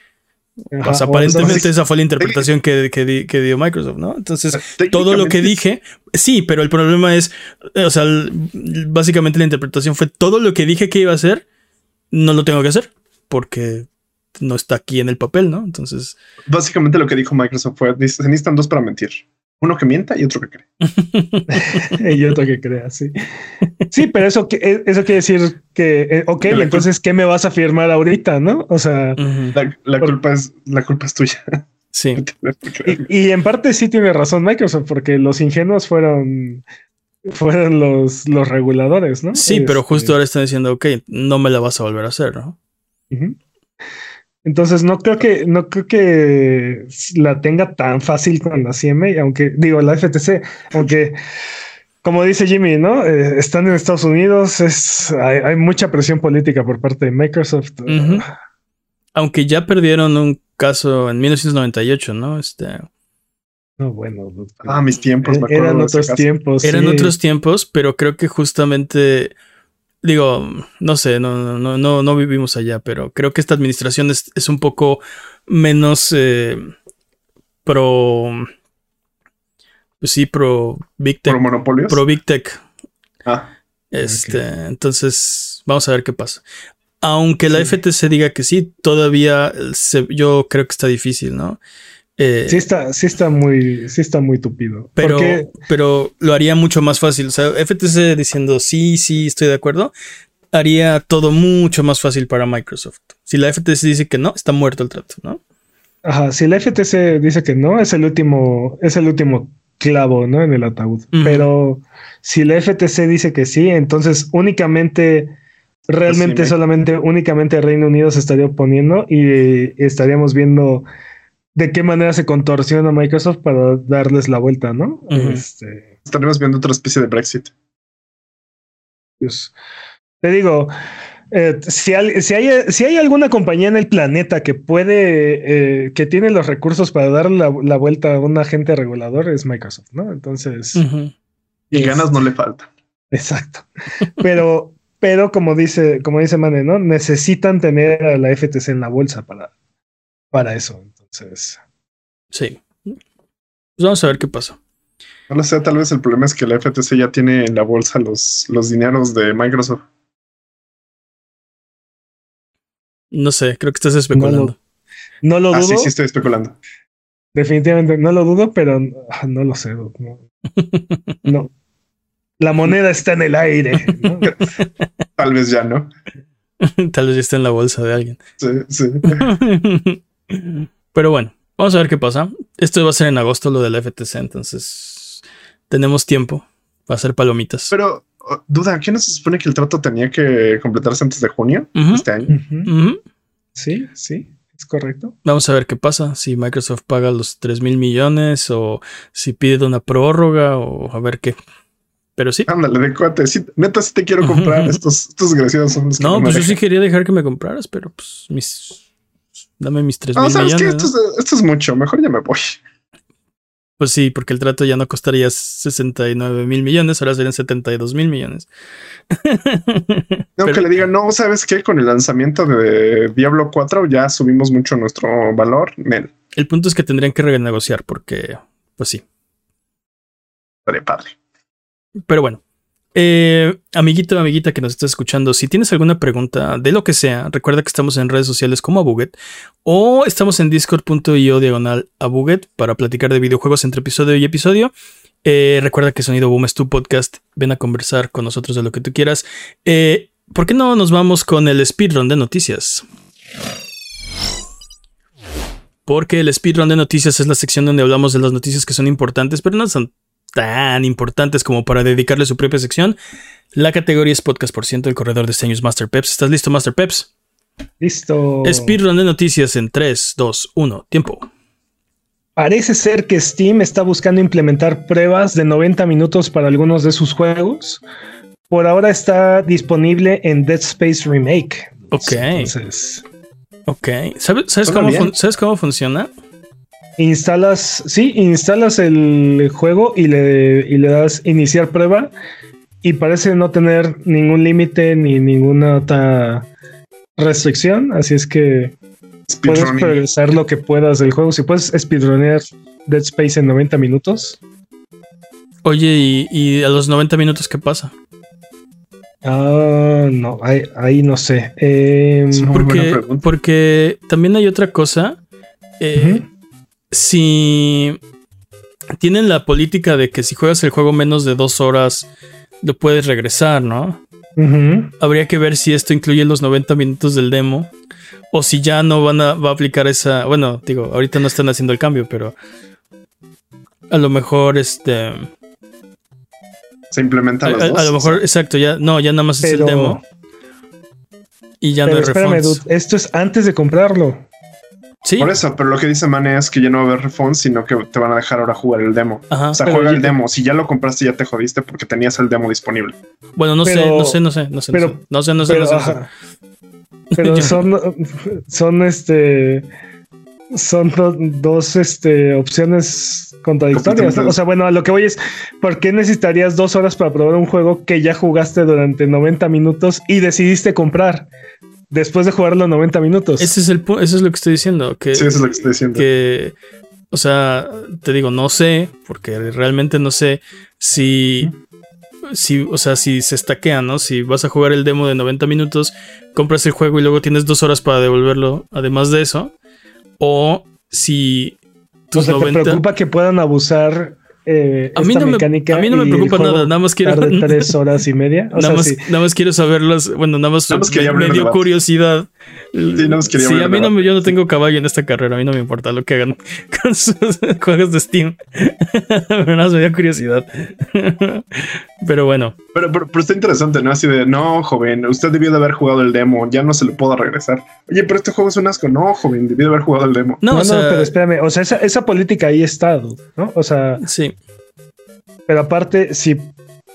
pues aparentemente esa fue la interpretación que, que, dio Microsoft, ¿no? Entonces, todo lo que dije, sí, pero el problema es, o sea, básicamente la interpretación fue todo lo que dije que iba a hacer, no lo tengo que hacer, porque no está aquí en el papel, ¿no? Entonces... Básicamente lo que dijo Microsoft fue, se necesitan dos para mentir. Uno que mienta y otro que cree. y otro que crea, sí. Sí, pero eso, eh, eso quiere decir que, eh, ok, entonces, ¿qué me vas a firmar ahorita, no? O sea... La, culpa, es, la culpa es tuya. Sí. y, en parte sí tiene razón Microsoft, porque los ingenuos fueron fueron los, los reguladores, ¿no? Sí, pero justo este ahora están diciendo, ok, no me la vas a volver a hacer, ¿no? Entonces no creo que no creo que la tenga tan fácil con la CMA, aunque digo la FTC, aunque como dice Jimmy, ¿no? Eh, están en Estados Unidos, es hay, mucha presión política por parte de Microsoft. Aunque ya perdieron un caso en 1998, ¿no? Este. No, bueno. Ah, mis tiempos. Me eran otros tiempos. Eran otros tiempos, pero creo que justamente digo, no sé, no, no, no, no vivimos allá, pero creo que esta administración es, un poco menos eh, pro. Pues sí, pro Big Tech. ¿Pro monopolios? Pro Big Tech. Ah. Este, entonces, vamos a ver qué pasa. Aunque la FTC diga que sí, todavía yo creo que está difícil, ¿no? Eh, sí está, sí está muy, sí está muy tupido. Pero, pero lo haría mucho más fácil. O sea, FTC diciendo sí, sí, estoy de acuerdo, haría todo mucho más fácil para Microsoft. Si la FTC dice que no, está muerto el trato, ¿no? Ajá, si la FTC dice que no, es el último, es el último clavo, ¿no? En el ataúd. Pero si la FTC dice que sí, entonces únicamente, realmente solamente, únicamente Reino Unido se estaría oponiendo y estaríamos viendo de qué manera se contorsiona Microsoft para darles la vuelta, ¿no? este... Estaremos viendo otra especie de Brexit. Te digo, eh, si, hay, si, hay, alguna compañía en el planeta que puede, eh, que tiene los recursos para dar la, vuelta a un agente regulador, es Microsoft, ¿no? Entonces. Y ganas no le faltan. Exacto. Pero, pero como dice, como dice Mane, ¿no? Necesitan tener a la FTC en la bolsa para, para eso. Sí. Pues vamos a ver qué pasa. No lo sé, tal vez el problema es que la FTC ya tiene en la bolsa los, los dineros de Microsoft. No sé, creo que estás especulando. No lo, dudo. Ah, sí, sí, estoy especulando. Definitivamente no lo dudo, pero no lo sé. No. La moneda está en el aire. Tal vez ya no. Tal vez ya está en la bolsa de alguien. Sí, sí. Pero bueno, vamos a ver qué pasa. Esto va a ser en agosto lo del FTC, entonces tenemos tiempo para hacer palomitas. Pero, duda, ¿qué no se supone que el trato tenía que completarse antes de junio este año? Sí, sí. Es correcto. Vamos a ver qué pasa, si Microsoft paga los 3 mil millones o si pide una prórroga o a ver qué. Pero sí. Ándale, de cuate. neta, sí te quiero comprar. estos, estos desgraciados son los que No, pues yo sí quería dejar que me compraras, pero pues mis Dame mis 3 mil millones. Que esto, es, mucho, mejor ya me voy. Pues sí, porque el trato ya no costaría 69 mil millones, ahora serían 72 mil millones. Que le diga, no, ¿sabes qué? Con el lanzamiento de Diablo 4 ya subimos mucho nuestro valor. El punto es que tendrían que renegociar porque, pues sí. Estaría padre. Pero bueno, eh, amiguito, amiguita que nos está escuchando, si tienes alguna pregunta de lo que sea, recuerda que estamos en redes sociales como Abuget o estamos en discord.io diagonal Abuget para platicar de videojuegos entre episodio y episodio. Eh, recuerda que Sonido Boom es tu podcast. Ven a conversar con nosotros de lo que tú quieras. Eh, ¿Por qué no nos vamos con el speedrun de noticias? Porque el speedrun de noticias es la sección donde hablamos de las noticias que son importantes, pero no son tan importantes como para dedicarle su propia sección. La categoría es podcast por ciento, el corredor de año Master Peps. ¿Estás listo, Master Peps? Listo. Speedrun de noticias en 3, 2, 1, tiempo. Parece ser que Steam está buscando implementar pruebas de 90 minutos para algunos de sus juegos. Por ahora está disponible en Dead Space Remake. Ok. Entonces, Ok. ¿Sabes, cómo, ¿sabes cómo funciona? Instalas, sí, instalas el juego y le, y le das iniciar prueba y parece no tener ningún límite ni ninguna otra restricción, así es que puedes progresar lo que puedas del juego. Si puedes speedrunear Dead Space en 90 minutos, Oye, ¿y, y a los 90 minutos qué pasa? ah, no, ahí, ahí no sé. Es muy buena Porque, pregunta. porque también hay otra cosa. Eh. Si tienen la política de que si juegas el juego menos de dos horas, lo puedes regresar, ¿no? Habría que ver si esto incluye los 90 minutos del demo. O si ya no van a, va a aplicar esa. Bueno, digo, ahorita no están haciendo el cambio, pero. A lo mejor este. Se implementa A, los a- dos. a lo mejor, exacto, ya. No, ya nada más es el demo. Y ya no hay espérame, dude, esto es antes de comprarlo. Sí. Por eso, pero lo que dice Mane es que ya no va a haber refunds, sino que te van a dejar ahora jugar el demo. Ajá. O sea, juega el demo. Si ya lo compraste, ya te jodiste porque tenías el demo disponible. Bueno, no sé, no sé, no sé, no sé. pero- no sé, no sé, Pero, no sé, no sé. ajá. Pero son, son este. Son do- dos este, opciones contradictorias. O sea, bueno, a lo que voy es: ¿por qué necesitarías dos horas para probar un juego que ya jugaste durante 90 minutos y decidiste comprar después de jugarlo 90 minutos? Ese es el eso es lo que estoy diciendo. Que, Sí, eso es lo que estoy diciendo. que, o sea, te digo, no sé, porque realmente no sé si, si, o sea, si se estaquea, ¿no? Si vas a jugar el demo de 90 minutos, compras el juego y luego tienes dos horas para devolverlo, además de eso, o si o tus sea, ¿te 90... preocupa que puedan abusar eh, A mí no me- mecánica? a mí no me y el preocupa nada, nada más quiero- tarde tres horas y media. O Nada, sea, más, sí. nada más quiero saberlas. Bueno, nada más, Nada más quería me, dio curiosidad. nada más quería Sí, a mí no me, yo no tengo caballo en esta carrera. A mí no me importa lo que hagan con sus juegos de Steam. Pero nada más me dio curiosidad. Pero bueno, Pero, pero, pero está interesante, ¿no? Así de, no, joven, usted debió de haber jugado el demo, ya no se lo puedo regresar. Oye, pero este juego es un asco. No, joven, debió de haber jugado el demo. no, No, o no, sea, pero espérame, o sea, esa, esa política ahí está, ¿no? O sea, sí. pero aparte, si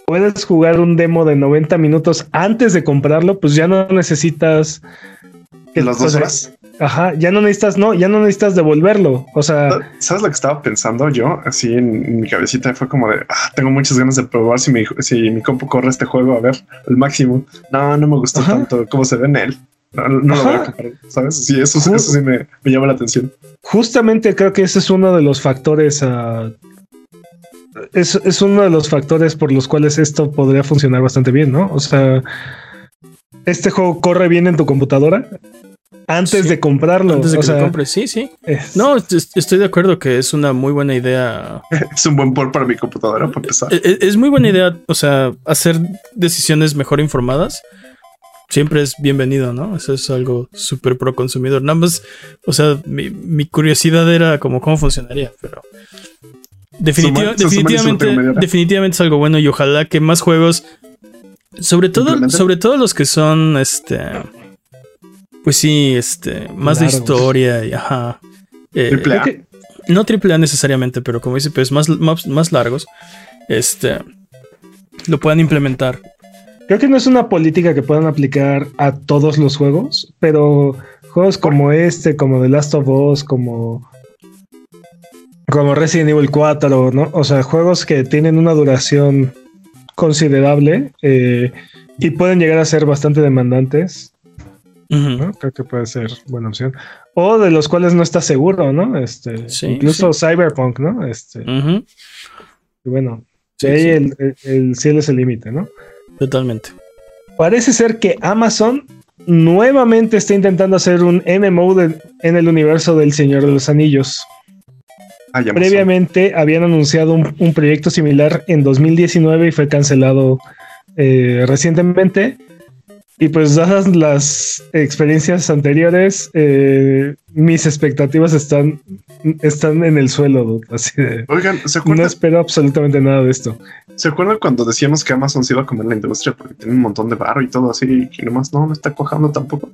puedes jugar un demo de 90 minutos antes de comprarlo, pues ya no necesitas que Las o dos sea, horas. Ajá, ya no necesitas, no, ya no necesitas devolverlo. O sea, ¿Sabes lo que estaba pensando yo? Así en, en mi cabecita fue como de, ah, tengo muchas ganas de probar si mi, si mi compu corre este juego, a ver, el máximo. No, no me gustó Ajá. tanto cómo se ve en él. No, no lo voy a comprar, ¿sabes? Sí, eso, eso sí me, me llama la atención. justamente creo que ese es uno de los factores a. Es, es uno de los factores por los cuales esto podría funcionar bastante bien, ¿no? O sea, este juego corre bien en tu computadora antes Sí, de comprarlo. Antes de o que sea, lo compres. Sí, sí. es- No, est- estoy de acuerdo que es una muy buena idea. Es un buen port para mi computadora, para empezar. E- e- Es muy buena idea, o sea, hacer decisiones mejor informadas. Siempre es bienvenido, ¿no? Eso es algo súper pro consumidor. Nada más, o sea, mi, mi curiosidad era como cómo funcionaría, pero definitiva- definitivamente, definitivamente es algo bueno y ojalá que más juegos, sobre todo, sobre todo los que son, este, pues sí, este, más de historia y ajá. Eh, Triple A. creo que- no triple A necesariamente, pero como dice, pues más, más, más largos, este, lo puedan implementar. Creo que no es una política que puedan aplicar a todos los juegos, pero juegos como este, como The Last of Us, como, como Resident Evil 4, ¿no? O sea, juegos que tienen una duración considerable eh, y pueden llegar a ser bastante demandantes, Creo que puede ser buena opción. O de los cuales no estás seguro, ¿no? Este, Sí, incluso Cyberpunk, ¿no? Este, y bueno, Sí, ahí sí, El, el- el cielo es el límite, ¿no? totalmente. Parece ser que Amazon nuevamente está intentando hacer un MMO de- en el universo del Señor de los Anillos. Previamente habían anunciado un, un proyecto similar en 2019 y fue cancelado eh, recientemente. Y pues dadas las experiencias anteriores, eh, mis expectativas están, están en el suelo. dude. Así de, Oigan, ¿se no acuerdan, espero absolutamente nada de esto. ¿se acuerdan cuando decíamos que Amazon se iba a comer la industria porque tiene un montón de barro y todo así y nomás no, no está cojando tampoco?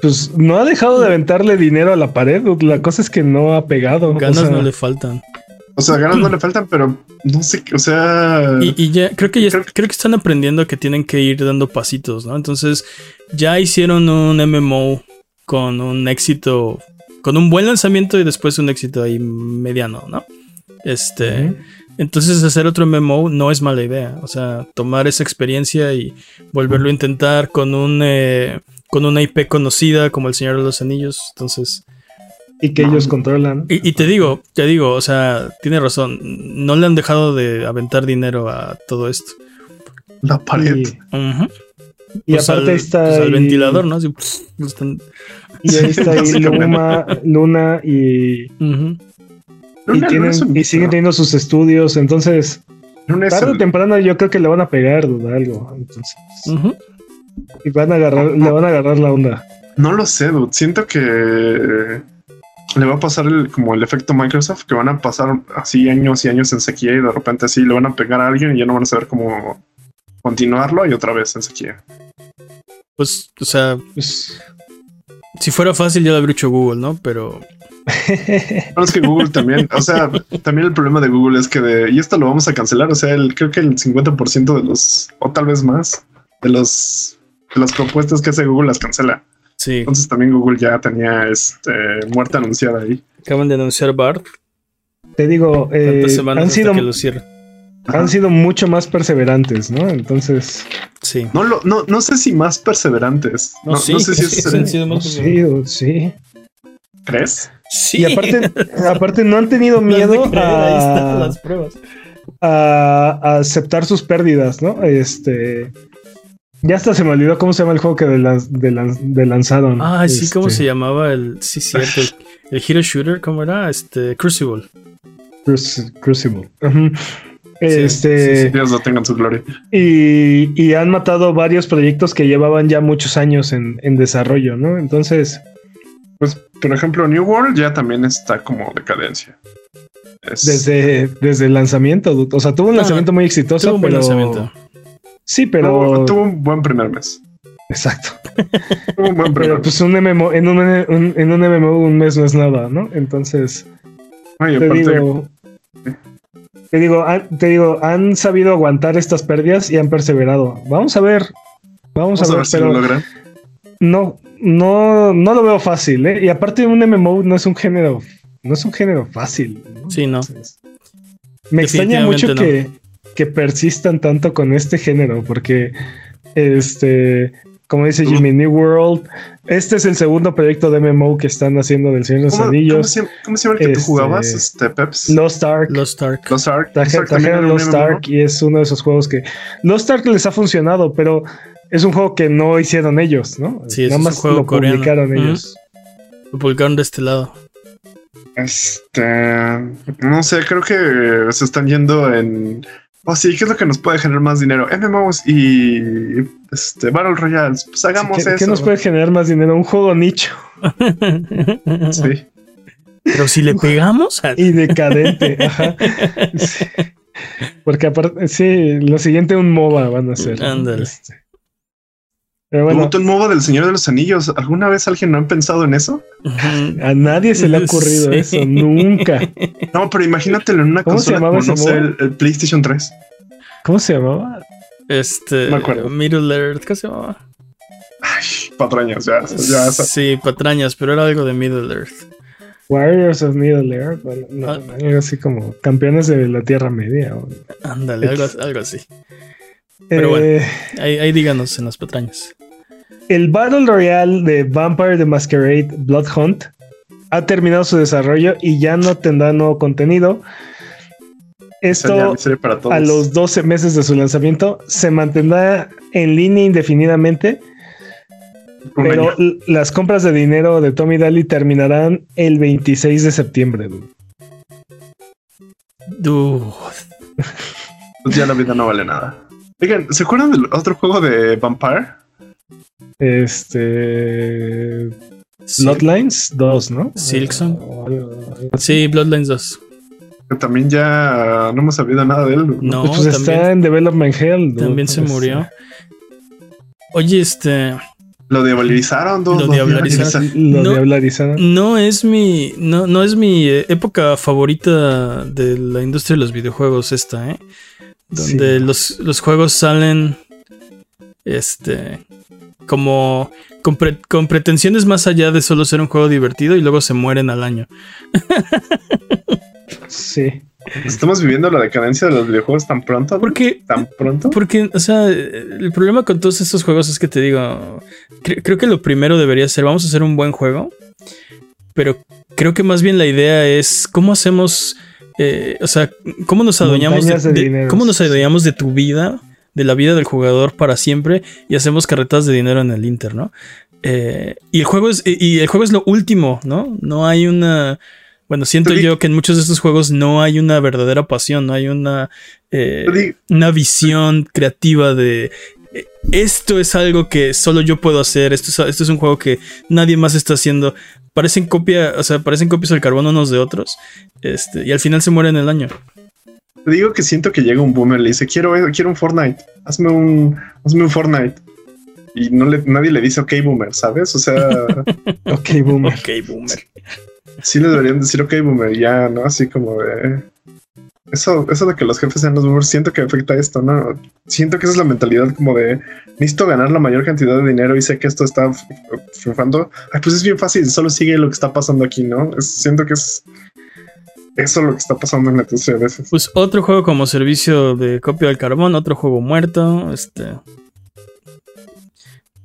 Pues no ha dejado de aventarle dinero a la pared. dude. La cosa es que no ha pegado. o Ganas sea, no le faltan. O sea, ganas no le faltan, pero no sé, o sea... Y, y ya, creo que ya Creo- creo que están aprendiendo que tienen que ir dando pasitos, ¿no? Entonces, ya hicieron un MMO con un éxito, con un buen lanzamiento y después un éxito ahí mediano, ¿no? Este, entonces hacer otro MMO no es mala idea, o sea, tomar esa experiencia y volverlo a intentar con un eh, con una IP conocida como El Señor de los Anillos, entonces Y que ellos controlan. y, y te digo, te digo, o sea, tiene razón, no le han dejado de aventar dinero a todo esto. La pared. Y, y Pues aparte al- está pues al ahí- ventilador, ¿no? Están- Y ahí está ahí. Luma, Luna y, y, Luna tienen, un- y siguen teniendo sus estudios. Entonces, Luna tarde o el- temprano yo creo que le van a pegar dude, algo. Entonces, y van a agarrar, le van a agarrar la onda. No lo sé, dude. Siento que le va a pasar el- como el efecto Microsoft, que van a pasar así años y años en sequía y de repente así le van a pegar a alguien y ya no van a saber cómo continuarlo y otra vez en sequía. Pues, o sea, Pues, si fuera fácil ya lo habría hecho Google, ¿no? Pero Bueno, es que Google también, o sea, también el problema de Google es que de, y esto lo vamos a cancelar, o sea, el, creo que el 50% de los, o tal vez más, de los, de las propuestas que hace Google las cancela. Sí, Entonces también Google ya tenía este muerte anunciada ahí. acaban de anunciar BART. te digo, eh, ¿Cuántas semanas han, sido, que lo cierren? han sido mucho más perseverantes, ¿no? Entonces, Sí. No, lo, no, no sé si más perseverantes. No, No, sí, no sé si sí, es. sí, han sido más sí, sí. ¿Crees? Sí. Y aparte, aparte no han tenido miedo ahí están a, las pruebas. a- a aceptar sus pérdidas, ¿no? Este. Ya hasta se me olvidó cómo se llama el juego que de, las- de, lan- de lanzaron. Ah, sí, ¿cómo Este, se llamaba el. Sí, cierto. El, el Hero Shooter, ¿cómo era? Este. Crucible. Crus- Crucible. Este. sí, sí. Dios lo tenga en su gloria. Y, y han matado varios proyectos que llevaban ya muchos años en, en desarrollo, ¿no? Entonces, Pues, por ejemplo, New World ya también está como decadencia. Es- desde, desde el lanzamiento, o sea, tuvo un Ah, lanzamiento muy exitoso, Tuvo un buen pero lanzamiento. Sí, pero tuvo, tuvo un buen primer mes. exacto. Tuvo un buen primer Pero mes. pues un MMO, en un, un- en un MMO un mes no es nada, ¿no? Entonces, Ay, te aparte, digo, te digo, han, te digo, han sabido aguantar estas pérdidas y han perseverado. Vamos a ver, vamos, vamos a ver, si lo pero logran. no, no, no lo veo fácil, ¿eh? Y aparte un MMO no es un género, no es un género fácil. ¿no? Sí, no. Entonces, me extraña mucho Definitivamente que, que persistan tanto con este género, porque este, como dice Jimmy New World, este es el segundo proyecto de MMO que están haciendo del Señor de los ¿Cómo, cómo Anillos. se, cómo se llama el que tú Este, jugabas? Este, Peps. Lost Ark. Lost Ark. Lost Ark. Traje- Lost Ark trajeron un Lost y es uno de esos juegos que Lost Ark les ha funcionado, pero es un juego que no hicieron ellos, ¿no? Sí, Nada es un más juego lo coreano. publicaron ellos. Lo publicaron de este lado. Este, no sé, creo que se están yendo en. Oh, sí, ¿qué es lo que nos puede generar más dinero? MMOs y este, Battle Royales. Pues hagamos ¿Qué, eso. qué nos puede generar más dinero? Un juego nicho Sí. Pero si le pegamos a- y decadente. ajá. Sí. Porque aparte, sí, lo siguiente un MOBA van a hacer. ¿no? Ándale. Este. Pero bueno, un MOBA del Señor de los Anillos. ¿Alguna vez alguien no ha pensado en eso? a nadie se le ha ocurrido Sí. eso, nunca. No, pero imagínatelo en una ¿Cómo se consola llamaba como, no ese sé, el, el PlayStation 3. ¿Cómo se llamaba? Este. Me acuerdo. Middle Earth, ¿qué se llamaba? Ay, patrañas, ya, ya. Sí, patrañas, pero era algo de Middle Earth. Warriors of Middle Earth. bueno, no, Ah. algo así como campeones de la Tierra Media. Ándale, algo, algo así. Pero Eh, Ahí, ahí díganos en las patrañas. El Battle Royale de Vampire the Masquerade Blood Hunt ha terminado su desarrollo y ya no tendrá nuevo contenido. Esto miseria para todos. a los 12 meses de su lanzamiento se mantendrá en línea indefinidamente, Un pero año. las compras de dinero de Tommy Daly terminarán el 26 de septiembre. dude. Dude, Pues ya la vida no vale nada. Oigan, ¿se acuerdan del otro juego de Vampire? Este. sí, Bloodlines 2, ¿no? Algo- sí, Bloodlines 2. Que también ya no hemos sabido nada de él. No, pues está también, en Development Hell. dude. también se murió. Oye, este. Lo diablerizaron, Lo diablerizaron. Lo No. No es mi. No, no es mi eh, época favorita de la industria de los videojuegos, esta, ¿eh? Donde Sí. los, los juegos salen. Este. como con, pre- con pretensiones más allá de solo ser un juego divertido y luego se mueren al año. Sí. Estamos viviendo la decadencia de los videojuegos tan pronto. Porque tan pronto. Porque, o sea, el problema con todos estos juegos es que te digo, cre- creo que lo primero debería ser, vamos a hacer un buen juego, pero creo que más bien la idea es cómo hacemos, eh, o sea, cómo nos adueñamos de, cómo nos adueñamos de tu vida, de la vida del jugador para siempre y hacemos carretas de dinero en el Inter, ¿no? Eh, y el juego es, y el juego es lo último, ¿no? No hay una, bueno, siento yo que en muchos de estos juegos no hay una verdadera pasión, no hay una eh, una visión creativa de esto es algo que solo yo puedo hacer, esto es, esto es un juego que nadie más está haciendo. Parecen copia, o sea, parecen copias del carbón unos de otros. Este, y al final se mueren el año. Te digo que siento que llega un boomer y le dice, quiero, quiero un Fortnite, hazme un, hazme un Fortnite. Y no le, nadie le dice, ok, boomer, ¿sabes? O sea, Ok, boomer. Ok, boomer. sí le deberían decir, ok, boomer, ya, ¿no? Así como de... Eso, eso de que los jefes sean los boomers, siento que afecta esto, ¿no? Siento que esa es la mentalidad como de, necesito ganar la mayor cantidad de dinero y sé que esto está triunfando. Ay, pues es bien fácil, solo sigue lo que está pasando aquí, ¿no? Es- siento que es eso lo que está pasando en la industria a veces. Pues otro juego como servicio de copia del carbón, otro juego muerto. Este.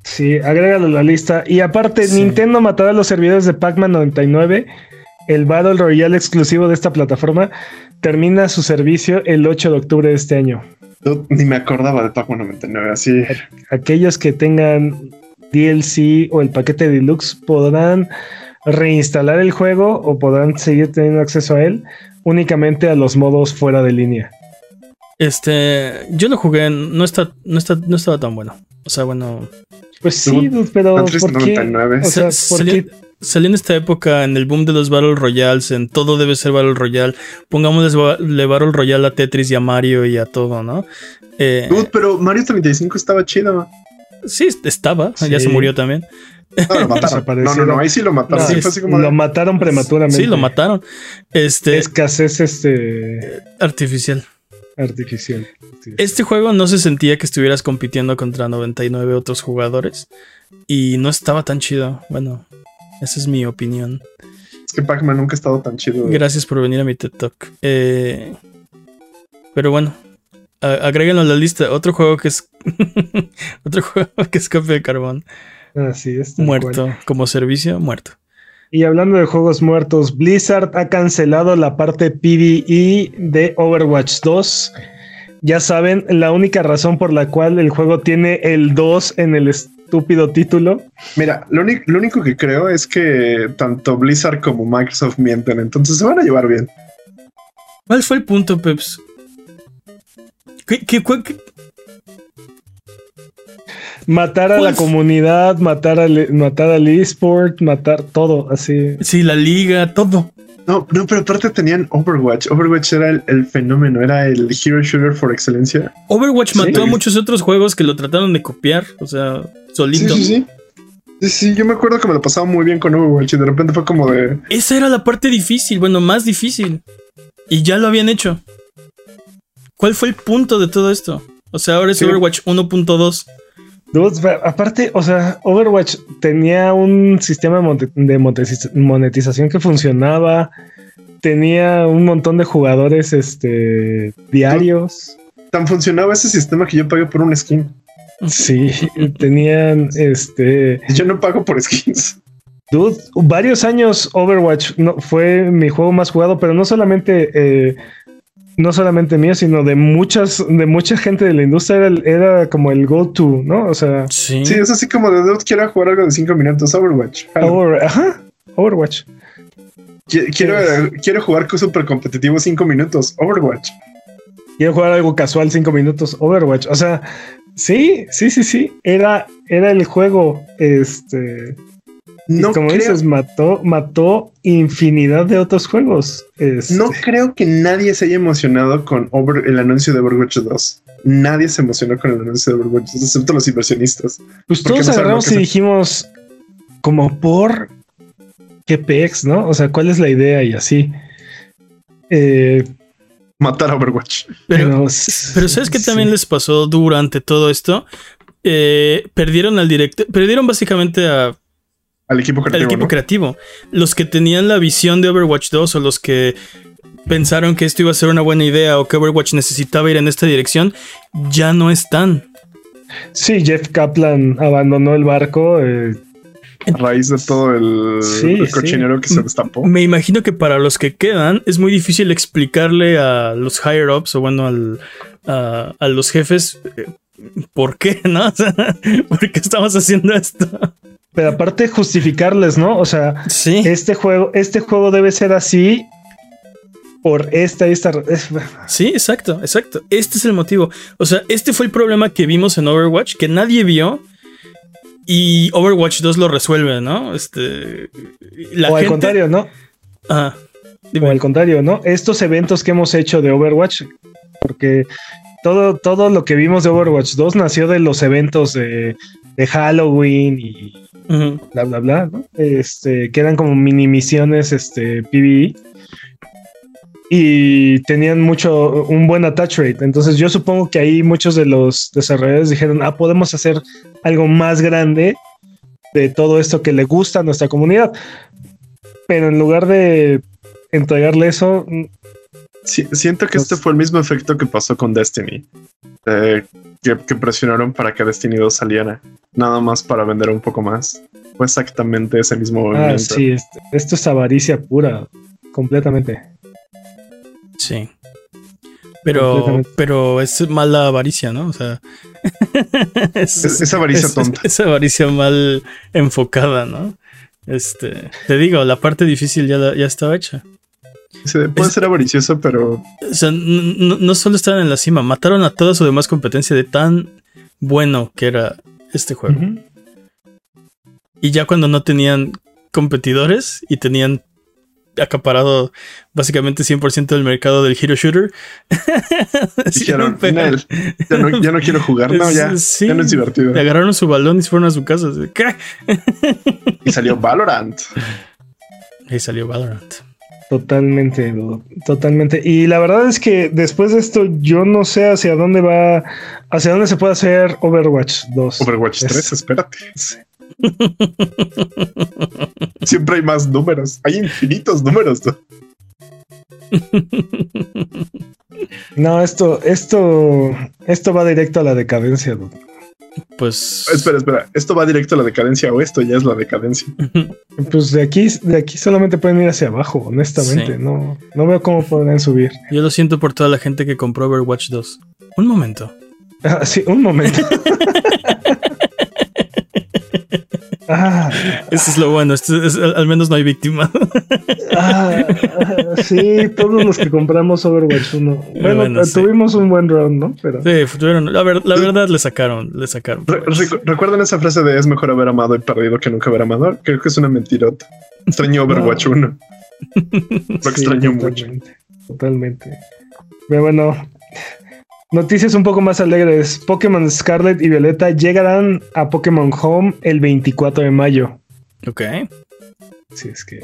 Sí, agrégalo a la lista. Y aparte, Sí. Nintendo matará los servidores de Pac-Man 99. El Battle Royale exclusivo de esta plataforma termina su servicio el 8 de octubre de este año. Yo ni me acordaba de Pac-Man 99, así. Aquellos que tengan DLC o el paquete deluxe podrán reinstalar el juego o podrán seguir teniendo acceso a él únicamente a los modos fuera de línea. Este. Yo lo jugué, no, está, no, está, no estaba tan bueno. O sea, bueno. Pues sí, pero ¿por qué? 99. O sea, ¿por qué? Salió en esta época, en el boom de los Battle Royales, en todo debe ser Battle Royale. Pongámosle Battle Royale a Tetris y a Mario y a todo, ¿no? Eh, Dude, pero Mario 35 estaba chido. sí, estaba, ya se murió también. No, lo mataron. no, no, no, ahí sí lo mataron. No, sí, fue así como lo de- mataron prematuramente. Sí, lo mataron. Este, Escasez este artificial. artificial. Sí. Este juego no se sentía que estuvieras compitiendo contra 99 otros jugadores y no estaba tan chido. Bueno, esa es mi opinión. Es que Pac-Man nunca ha estado tan chido. Gracias por venir a mi TED Talk. Eh, pero bueno, agréguenlo a la lista. Otro juego que es. otro juego que es copia de carbón. Así es. Muerto. cual. Como servicio, muerto. Y hablando de juegos muertos, Blizzard ha cancelado la parte PvE de Overwatch 2. Ya saben, la única razón por la cual el juego tiene el 2 en el estúpido título. Mira, lo, único- lo único que creo es que tanto Blizzard como Microsoft mienten, entonces se van a llevar bien. ¿Cuál fue el punto, Peps? ¿Qué, qué- cuál- qué- Matar a la comunidad, matar al, matar al eSport, matar todo así. Sí, la liga, todo. No, no, pero aparte tenían Overwatch. Overwatch era el, el fenómeno, era el hero shooter por excelencia. Overwatch Sí. mató a muchos otros juegos que lo trataron de copiar. O sea, solito. Sí, sí, sí. Sí, sí, yo me acuerdo que me lo pasaba muy bien con Overwatch y de repente fue como de. Esa era la parte difícil, bueno, más difícil. Y ya lo habían hecho. ¿Cuál fue el punto de todo esto? O sea, ahora es Sí. Overwatch 1.2. Dudes, aparte, o sea, Overwatch tenía un sistema de monetización que funcionaba. Tenía un montón de jugadores este, diarios. Tan funcionaba ese sistema que yo pagué por un skin. Sí, tenían este. Yo no pago por skins. Dude, varios años Overwatch no, fue mi juego más jugado, pero no solamente, eh, no solamente mío, sino de muchas, de mucha gente de la industria era, era como el go-to, ¿no? O sea, Sí. Sí, es así como de dude, quiero jugar algo de 5 minutos. Overwatch. Over- ajá, Overwatch. Qui- Quiero, quiero jugar súper competitivo 5 minutos. Overwatch. Quiero jugar algo casual cinco minutos, Overwatch. O sea, sí, sí, sí, sí. Era, era el juego. Este. Y No como creo, dices, mató, mató infinidad de otros juegos. Este, no creo que nadie se haya emocionado con Over, el anuncio de Overwatch 2. Nadie se emocionó con el anuncio de Overwatch 2, excepto los inversionistas. Pues todos no agarramos y dijimos, como por qué pex, ¿no? O sea, ¿cuál es la idea? Y así. Eh, Matar a Overwatch. Pero, pero, pero ¿sabes qué también sí. les pasó durante todo esto? eh, perdieron al director, perdieron básicamente a, Al equipo creativo. al equipo ¿no? creativo. Los que tenían la visión de Overwatch 2 o los que pensaron que esto iba a ser una buena idea o que Overwatch necesitaba ir en esta dirección, ya no están. Sí, Jeff Kaplan abandonó el barco. eh, A raíz de todo el, Sí, el sí. cochinero que se destapó. Me imagino que para los que quedan es muy difícil explicarle a los higher ups o bueno al- a, a los jefes eh, por qué, ¿no? O sea, ¿por qué estamos haciendo esto? Pero aparte justificarles, ¿no? O sea, Sí. este juego, este juego debe ser así por esta y esta. es- Sí, exacto, exacto. Este es el motivo. O sea, este fue el problema que vimos en Overwatch, que nadie vio. Y Overwatch 2 lo resuelve, ¿no? Este. La o al contrario, ¿no? Ajá. O al contrario, ¿no? Estos eventos que hemos hecho de Overwatch, porque todo, todo lo que vimos de Overwatch 2 nació de los eventos de, de Halloween y bla, bla, bla, ¿no? Este, que eran como mini misiones, este, PvE. Y tenían mucho, un buen attach rate. Entonces yo supongo que ahí muchos de los desarrolladores dijeron, ah, podemos hacer algo más grande de todo esto que le gusta a nuestra comunidad. Pero en lugar de entregarle eso, Sí, siento que este fue el mismo efecto que pasó con Destiny. eh, que, que presionaron para que Destiny 2 saliera. Nada más para vender un poco más. Fue exactamente ese mismo ah, movimiento. sí, este- esto es avaricia pura, completamente. Sí. Pero, Completamente. pero es mala avaricia, ¿no? O sea. es, Es- es avaricia es- tonta. Es, avaricia mal enfocada, ¿no? Este. Te digo, la parte difícil ya, la- ya estaba hecha. Puede Es- ser avaricioso, pero O sea, no solo estaban en la cima, mataron a toda su demás competencia de tan bueno que era este juego. Y ya cuando no tenían competidores y tenían acaparado básicamente 100% del mercado del hero shooter, dijeron, decidieron pegar- "Nel, ya no, ya no quiero jugar, no, ya, Sí. ya no es divertido. Le agarraron su balón y se fueron a su casa. Y salió Valorant. Ahí salió Valorant. Totalmente, totalmente. Y la verdad es que después de esto, yo no sé hacia dónde va, hacia dónde se puede hacer Overwatch 2. Overwatch Es- 3, espérate. Siempre hay más números. Hay infinitos números. ¿no? No, esto, esto, esto va directo a la decadencia. dude. Pues. Espera, espera. ¿Esto va directo a la decadencia o esto ya es la decadencia? Pues de aquí, de aquí solamente pueden ir hacia abajo, honestamente. Sí. No, no veo cómo podrían subir. Yo lo siento por toda la gente que compró Overwatch 2. Un momento. Ah, sí, un momento. ah, Eso es lo bueno. esto es- al menos no hay víctima. ah, ah, sí, todos los que compramos Overwatch 1. Bueno, Bueno, eh, sí. tuvimos un buen round, ¿no? Pero Sí, tuvieron- la, ver- la verdad le sacaron, le sacaron. Re- recu- ¿Recuerdan esa frase de es mejor haber amado y perdido que nunca haber amado? Creo que es una mentirota. Extraño Overwatch 1. Lo Sí, extraño mucho. totalmente, Totalmente. Pero bueno, noticias un poco más alegres. Pokémon Scarlet y Violeta llegarán a Pokémon Home el 24 de mayo. Ok. Así es que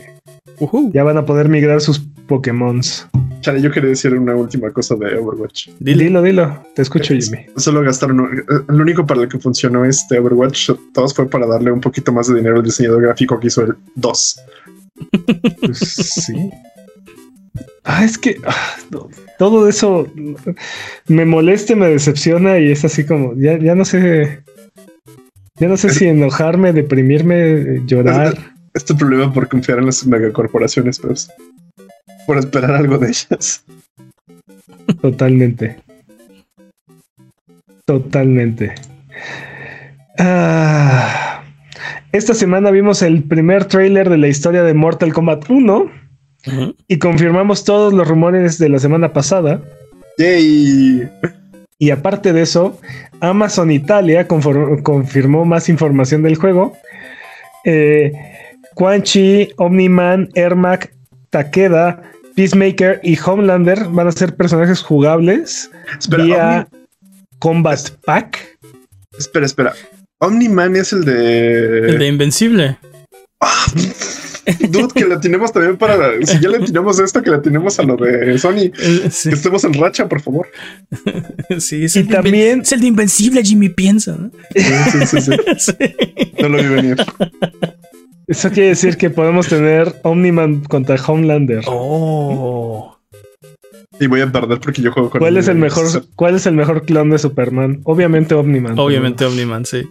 Ujú. ya van a poder migrar sus Pokémons. Chale, yo quería decir una última cosa de Overwatch. Dile. Dilo, dilo. Te escucho, Jimmy. Solo gastaron. eh, El único para el que funcionó este Overwatch 2 fue para darle un poquito más de dinero al diseñador gráfico que hizo el 2. Pues sí. Ah, es que ah, no, todo eso me molesta, me decepciona y es así como, ya, ya no sé, ya no sé si enojarme, deprimirme, llorar. Este problema por confiar en las megacorporaciones, pues. Por esperar algo de ellas. Totalmente. Totalmente. Ah, esta semana vimos el primer tráiler de la historia de Mortal Kombat 1 Y confirmamos todos los rumores de la semana pasada. Yay. Y aparte de eso, Amazon Italia confirmó más información del juego. Eh, Quan Chi, Omniman, Ermac, Takeda, Peacemaker y Homelander van a ser personajes jugables Espera, vía Omni- Combat Pack. espera, espera. Omni-Man es el de. El de Invencible. Dude, que la tenemos también para. Si ya le tenemos esto, que la tenemos a lo de Sony. Eh, sí. Que estemos en racha, por favor. Sí, es Y el también- es el de Invencible, Jimmy piensa. ¿no? Sí, sí, sí, sí. Sí. No lo vi venir. Eso quiere decir que podemos tener Omniman contra Homelander. Oh. Y voy a perder porque yo juego con ¿Cuál es el mejor, cuál es el mejor clon de Superman? Obviamente Omniman. Obviamente Omniman, sí.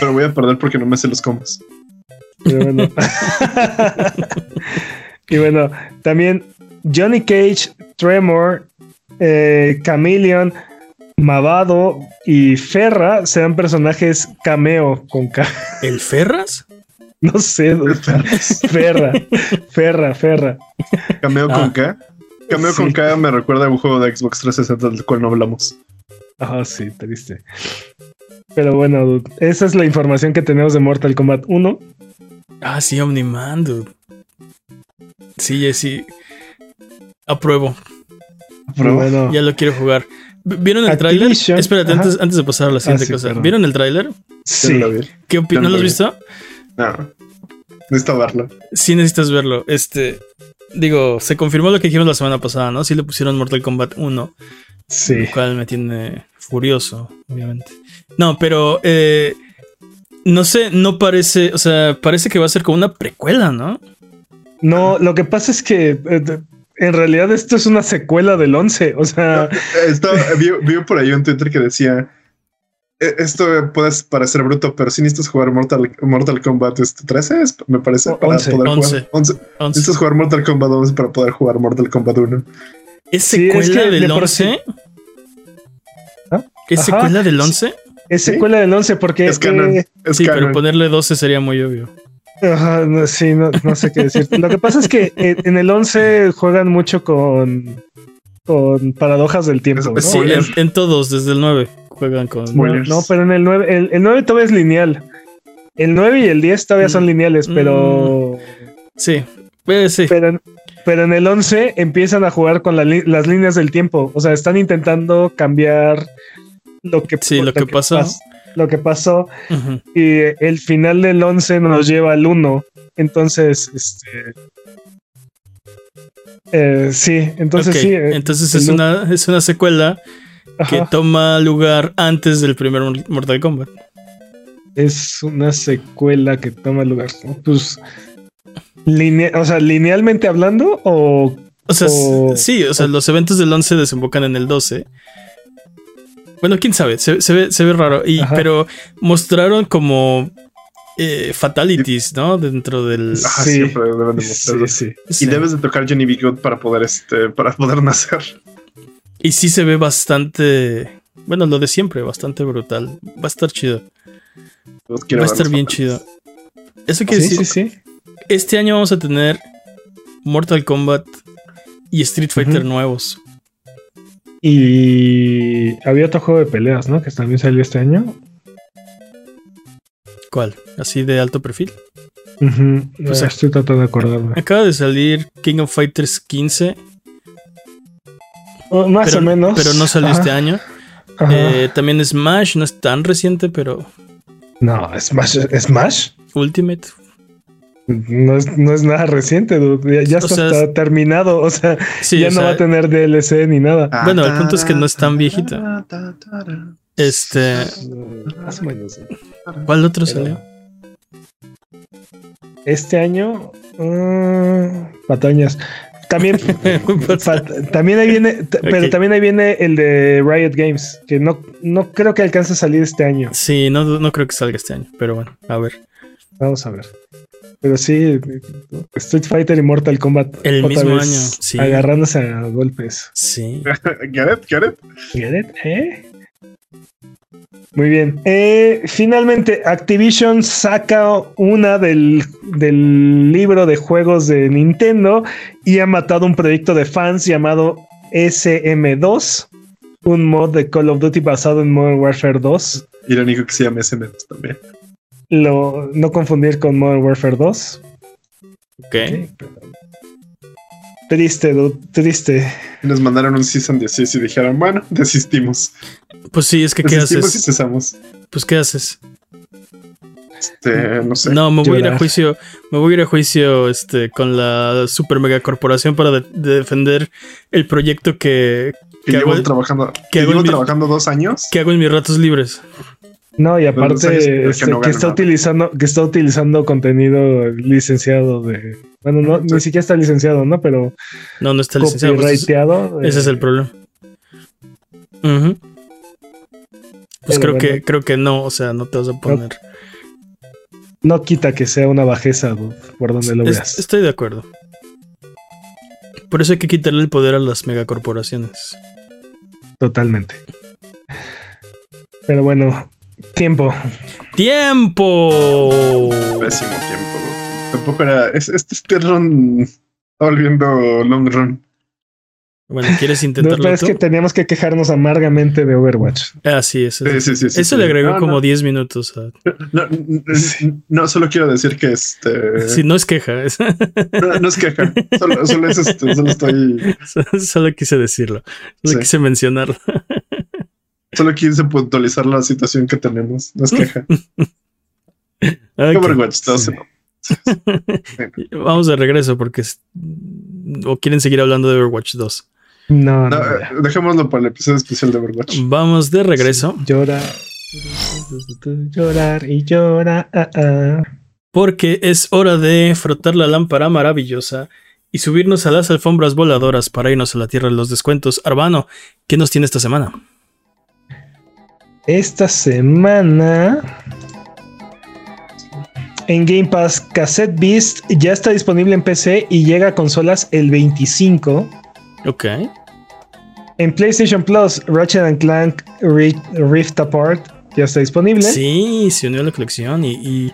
Pero voy a perder porque no me sé los combos. Pero bueno. y bueno, también Johnny Cage, Tremor, eh, Chameleon, Mavado y Ferra serán personajes cameo con K. ¿El Ferras? No sé, dude. Ferra, Ferra, Ferra. Cameo Ah. con K. Cameo Sí. con K me recuerda a un juego de Xbox 360 del cual no hablamos. Ah, sí, triste. Pero bueno, dude, esa es la información que tenemos de Mortal Kombat 1. Ah, sí, Omniman, dude. Sí, sí. Apruebo. Y bueno, Ya lo quiero jugar. ¿Vieron el tráiler? Espérate, ajá. antes, antes de pasar a la siguiente sí, cosa. perdón. ¿Vieron el tráiler? sí. ¿Qué opinas? ¿No no lo has visto? No. Necesito verlo. Sí necesitas verlo. Este, digo, se confirmó lo que dijimos la semana pasada, ¿no? Sí le pusieron Mortal Kombat 1, Sí. lo cual me tiene furioso, obviamente. No, pero eh, no sé, no parece, o sea, parece que va a ser como una precuela, ¿no? No, lo que pasa es que eh, en realidad esto es una secuela del 11. O sea, Esto, vi, vi por ahí un Twitter que decía: "Eh, Esto puede parecer bruto, pero si necesitas jugar Mortal, Mortal Kombat este 13, es- me parece, para 11. poder 11. jugar. 11. Once. Necesitas jugar Mortal Kombat 11 para poder jugar Mortal Kombat 1. ¿Es Sí, es secuela que de del por 11? ¿Ah? ¿Es Ajá. secuela del 11? Es ¿Sí? secuela del 11 porque... Es canon. eh, Es Sí, pero canon. ponerle 12 sería muy obvio. ajá, no, sí, no, no sé qué decir. Lo que pasa es que eh, en el 11 juegan mucho con, con paradojas del tiempo. Es- ¿no? Sí, en, en todos, desde el 9, juegan con... No, Spoilers. no, pero en el 9, el, el 9 todavía es lineal. El 9 y el 10 todavía son Mm. lineales, pero... Sí, eh, sí. Pero en, pero en el 11 empiezan a jugar con la las líneas del tiempo. O sea, están intentando cambiar lo que, Sí, lo que pasó. pas- lo que pasó. Y el final del 11 nos lleva al 1. Entonces, este. eh, sí, entonces sí. eh, entonces es una, es una secuela que toma lugar antes del primer Mortal Kombat. es una secuela que toma lugar. Pues. linea- o sea, linealmente hablando, o O sea, O- sí, o sea, los eventos del 11 desembocan en el 12. Bueno, quién sabe, se, se ve, se ve raro. Y, Ajá. pero mostraron como eh, fatalities, ¿no? Dentro del. Ajá, Sí. siempre deben de sí, mostrarlo. sí. Sí. Y debes de tocar Johnny B. Good para poder, este, para poder nacer. Y sí se ve bastante. Bueno, lo de siempre, bastante brutal. Va a estar chido. Va a estar bien chido. Eso quiere Sí, decir, sí, sí. este año vamos a tener Mortal Kombat y Street Fighter nuevos. Y había otro juego de peleas, ¿no? Que también salió este año. ¿Cuál? Así de alto perfil. Ujú, Pues, estoy tratando de acordarme. Acaba de salir King of Fighters 15, Oh, más pero, o menos. pero no salió Ajá, este año. Eh, también Smash, no es tan reciente, pero no, Smash, Smash Ultimate. No es, no es nada reciente, dude. Ya, está, sea, está terminado. O sea, Sí, ya o no sea, va a tener DLC ni nada. Bueno, el punto es que no es tan viejito. Este, Más o menos. ¿cuál otro Pero- salió? Este año, mm, patañas. También, también ahí viene, pero también ahí viene el de Riot Games, que no, no creo que alcance a salir este año. Sí, no, no creo que salga este año, pero bueno, a ver. Vamos a ver. Pero sí, Street Fighter y Mortal Kombat. El otra mismo vez año, sí. Agarrándose a golpes. Sí. Get it, get it. Get it, ¿Eh? Muy bien. Eh, finalmente, Activision saca una del, del libro de juegos de Nintendo y ha matado un proyecto de fans llamado SM2, un mod de Call of Duty basado en Modern Warfare 2. Irónico que se llame SMS también. Lo, no confundir con Modern Warfare 2. Ok. Triste, dude, triste. Y nos mandaron un season 16 y dijeron, bueno, desistimos. Pues sí, es que ¿qué Desistimos y haces? cesamos. Pues ¿qué haces? Este, no sé. No, me voy a ir a juicio, me voy a ir a juicio este, con la super mega corporación para de- de defender el proyecto que, que que llevo hago- trabajando, que que hago llevo mi- trabajando dos años. que hago en mis ratos libres. No, y sabes aparte que este, no que está nada. utilizando, que está utilizando contenido licenciado de. Bueno, no, ni siquiera está licenciado, ¿no? Pero No, no está licenciado. pues, ese- copyrighteado. ese es eh, el problema. Ujú. Pues creo bueno. que creo que no, o sea, no te vas a poner. No quita que sea una bajeza dude, por donde lo Es- veas. estoy de acuerdo. Por eso hay que quitarle el poder a las megacorporaciones. Totalmente. Pero bueno, tiempo. ¡Tiempo! Pésimo tiempo. Tampoco era. Es, este speedrun está volviendo long run. Bueno, ¿quieres No, intentarlo pero es tú? que teníamos que quejarnos amargamente de Overwatch. Ah, sí, eso, Sí, sí, sí, sí, eso sí. le agregó No, como no. 10 minutos. a- No, no, solo quiero decir que este. Sí, no es queja, es- No, no es queja. Solo, solo es este. Solo estoy. solo quise decirlo, solo Sí. quise mencionarlo. Solo quise puntualizar la situación que tenemos. No es queja. Overwatch 2. Sí. Vamos de regreso porque es- o quieren seguir hablando de Overwatch 2. No, no, eh, dejémoslo para el episodio especial de Overwatch. Vamos de regreso Llora. Llorar y llora. ah, ah. porque es hora de frotar la lámpara maravillosa y subirnos a las alfombras voladoras para irnos a la tierra de los descuentos. Arbano, ¿qué nos tiene esta semana? Esta semana. En Game Pass, Cassette Beast ya está disponible en PC y llega a consolas el 25. Ok. En PlayStation Plus, Ratchet and Clank Ri- Rift Apart ya está disponible. Sí, se unió a la colección y, y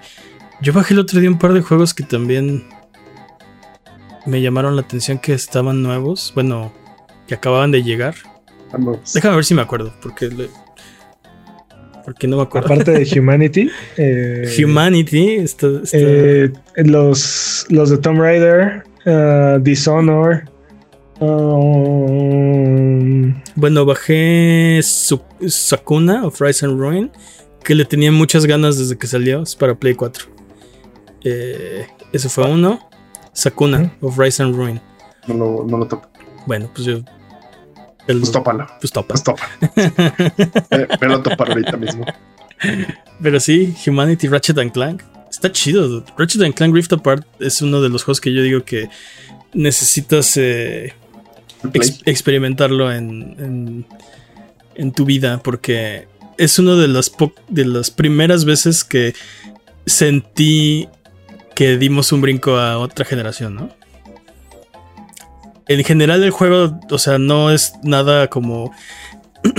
yo bajé el otro día un par de juegos que también me llamaron la atención que estaban nuevos, bueno, que acababan de llegar. Vamos. Déjame ver si me acuerdo, porque le- porque no me acuerdo. Aparte de Humanity. eh, Humanity eh, los, los de Tomb Raider, uh, Dishonor. um, bueno, bajé Su- Sakuna of Rise and Ruin, que le tenía muchas ganas desde que salió, es para Play 4. Eh, ese fue uno. Sakuna of Rise and Ruin. No lo, no lo topo. Bueno, pues yo. El- Pues tópalo. pues topa. Pues. Eh, Velo a topar ahorita mismo. Pero sí, Humanity Ratchet and Clank. Está chido. dude. Ratchet and Clank Rift Apart es uno de los juegos que yo digo que necesitas eh, ex- experimentarlo en, en, en tu vida porque es una de las, de las primeras veces que sentí que dimos un brinco a otra generación, ¿no? En general el juego, o sea, no es nada como...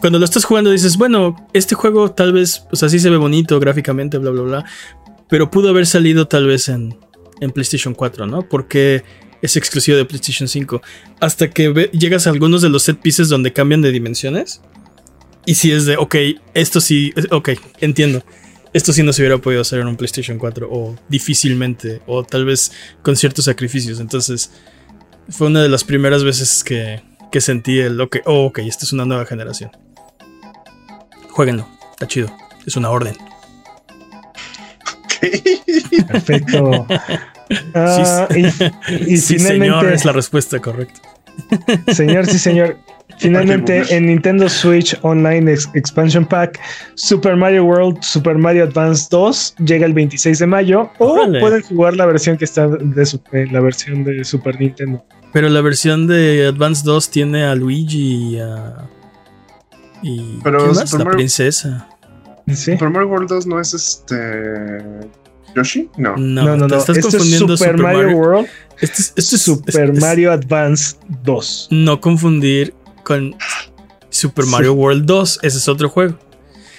Cuando lo estás jugando dices, bueno, este juego tal vez, o sea, sí se ve bonito gráficamente, bla, bla, bla, pero pudo haber salido tal vez en, en PlayStation 4, ¿no? Porque es exclusivo de PlayStation 5. Hasta que llegas a algunos de los set pieces donde cambian de dimensiones. Y si es de, ok, esto sí, ok, entiendo. Esto sí no se hubiera podido hacer en un PlayStation 4 o difícilmente o tal vez con ciertos sacrificios. Entonces fue una de las primeras veces que, que sentí el, ok, oh, ok, esta es una nueva generación. Jueguenlo, está chido, es una orden. Perfecto. Ah, y y sí, finalmente, señor, es la respuesta correcta. señor, sí, señor. Finalmente, boomer. en Nintendo Switch Online Ex- Expansion Pack, Super Mario World, Super Mario Advance 2 llega el 26 de mayo. O Órale. pueden jugar la versión que está de su- eh, la versión de Super Nintendo. Pero la versión de Advance 2 tiene a Luigi y a. Y. Pero ¿quién más? Super La Mario- princesa. ¿Sí? Super Mario World 2 no es este. Yoshi? No. No, No, no, te estás Este es confundiendo Super, Mario, World, Este es, este es- Super es- es- Mario Advance 2. No confundir con Super Mario World 2. Ese es otro juego.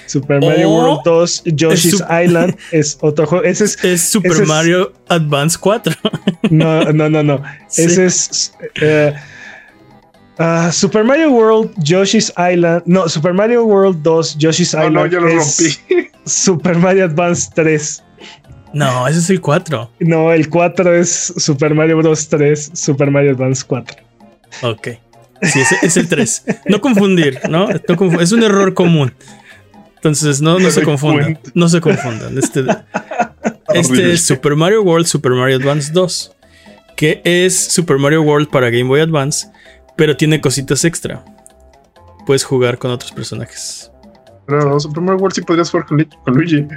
Super Mario O World 2, Yoshi's es Island es otro juego. Ese es Es Super Ese es- Mario Advance 4. No, no, no, no. Sí. Ese es. eh, ah, Super Mario World, Yoshi's Island. No, Super Mario World 2, Yoshi's Oh, Island. no, yo lo es rompí. Super Mario Advance 3. No, ese es el 4. No, el 4 es Super Mario Bros. 3, Super Mario Advance 4. Ok. Sí, es el 3. No confundir, ¿no? Es un error común. Entonces, no, no se confundan. No se confundan. Este, este es Super Mario World, Super Mario Advance 2. Que es Super Mario World para Game Boy Advance. Pero tiene cositas extra. Puedes jugar con otros personajes. Pero Super Mario World sí podrías jugar con, Luigi.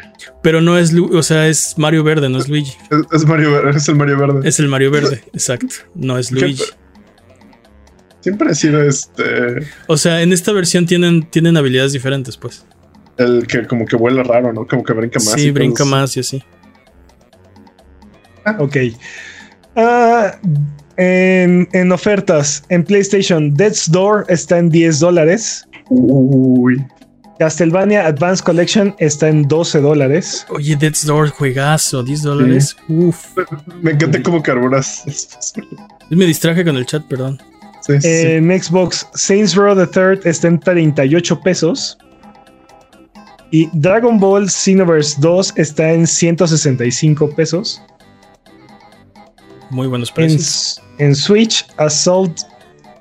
Pero no es, o sea, es Mario Verde, no es Luigi. Es, Mario, es el Mario Verde. Es el Mario Verde, exacto. No es Luigi. Siempre ha sido este. O sea, en esta versión tienen, tienen habilidades diferentes, pues. El que como que vuela raro, ¿no? Como que brinca más. Sí, brinca más y así. Ah, ok. Ah, en, en, ofertas, en PlayStation, Death's Door está en 10 dólares. Uy. Castlevania Advanced Collection está en 12 dólares. Oye, Death's Door, juegazo, 10 dólares. Uf. Me encanta cómo carburas. Me distraje con el chat, perdón. En Xbox, Saints Row the Third está en 38 pesos. Y Dragon Ball Xenoverse 2 está en 165 pesos. Muy buenos precios. En, Switch, Assault,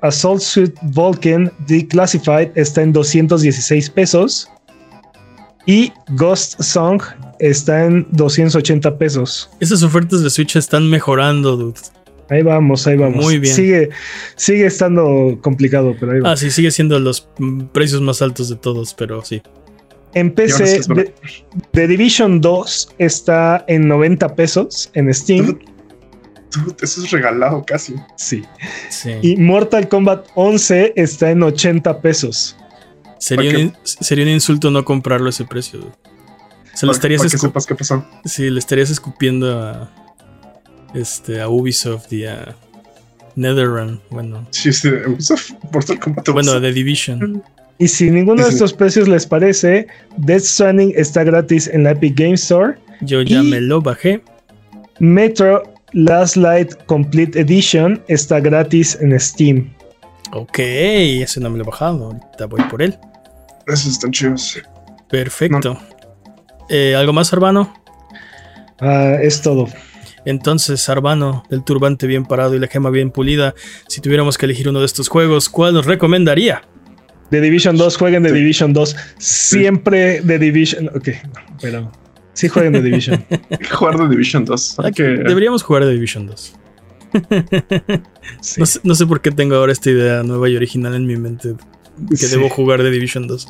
Assault Suit Vulcan Declassified está en 216 pesos. Y Ghost Song está en 280 pesos. Esas ofertas de Switch están mejorando, dude. Ahí vamos, ahí vamos. Muy bien. Sigue, sigue estando complicado, pero ahí va. Ah, sí, sigue siendo los precios más altos de todos, pero sí. En PC, The, Division 2 está en 90 pesos en Steam. eso es regalado casi. Sí. Y Mortal Kombat 11 está en 80 pesos. Sería, un, sería un insulto no comprarlo a ese precio. Se lo estarías qué pasó. Sí, le estarías escupiendo a, este, a Ubisoft y a Netherrun. Bueno. Sí, sí, Ubisoft, Mortal Kombat 11. Bueno, The Division. Y si ninguno de estos precios les parece, Death Stranding está gratis en la Epic Game Store. Yo ya me lo bajé. Metro Last Light Complete Edition está gratis en Steam. Ok, ese no me lo he bajado. Ahorita voy por él. Esos están chidos. Perfecto. Eh, ¿Algo más, Arbano? Ah, es todo. Entonces, Arbano, del turbante bien parado y la gema bien pulida, si tuviéramos que elegir uno de estos juegos, ¿cuál nos recomendaría? The Division 2, jueguen The Division 2. Siempre The Division. Ok, pero sí jueguen The Division. jugar The Division 2. Deberíamos jugar The Division 2. no, sé, por qué tengo ahora esta idea nueva y original en mi mente que debo jugar The Division 2.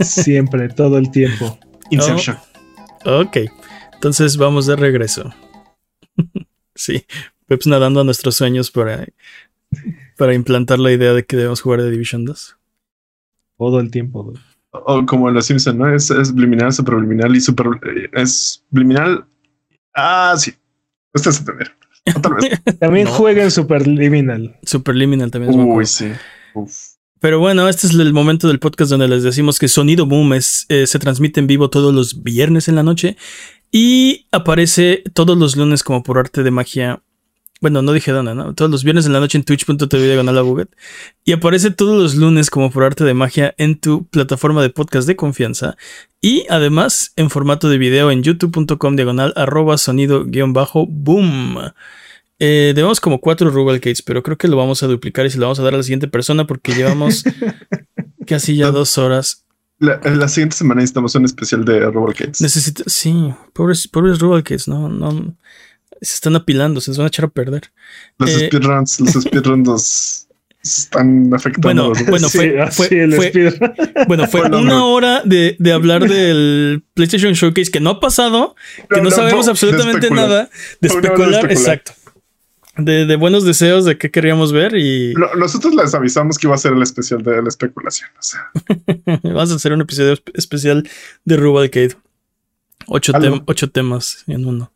Siempre, todo el tiempo. Inception. Oh, ok, entonces vamos de regreso. sí, Peps nadando a nuestros sueños para, para implantar la idea de que debemos jugar The Division 2. Todo el tiempo. O, como en los Simpsons, ¿no? Es, es bliminal, superbliminal y super. Eh, es bliminal. Ah, sí. Ustedes entender. Tal vez. también jueguen Superliminal. Superliminal también es Uy, sí. Pero bueno, este es el momento del podcast donde les decimos que Sonido Boom es, eh, se transmite en vivo todos los viernes en la noche y aparece todos los lunes como por arte de magia bueno, no dije dónde, ¿no? Todos los viernes en la noche en twitch.tv diagonal a Y aparece todos los lunes como por arte de magia en tu plataforma de podcast de confianza. Y además en formato de video en youtube.com diagonal arroba sonido guion bajo boom. Eh, debemos como cuatro Rubalcates, pero creo que lo vamos a duplicar y se lo vamos a dar a la siguiente persona porque llevamos casi ya dos horas. La, la siguiente semana necesitamos un especial de Rubalcates. Necesito, sí, pobres, pobres Rubalcates, no, no se están apilando, se les van a echar a perder. Los eh, speedruns, los speedruns están afectando. Bueno, bueno fue, bueno, fue una hora de, de, hablar del PlayStation Showcase que no ha pasado, que no, sabemos absolutamente nada, de especular, exacto. De, de, buenos deseos de qué queríamos ver y... nosotros les avisamos que iba a ser el especial de la especulación. O sea. Vamos a hacer un episodio especial de Rubalcade. Ocho, ocho temas en uno.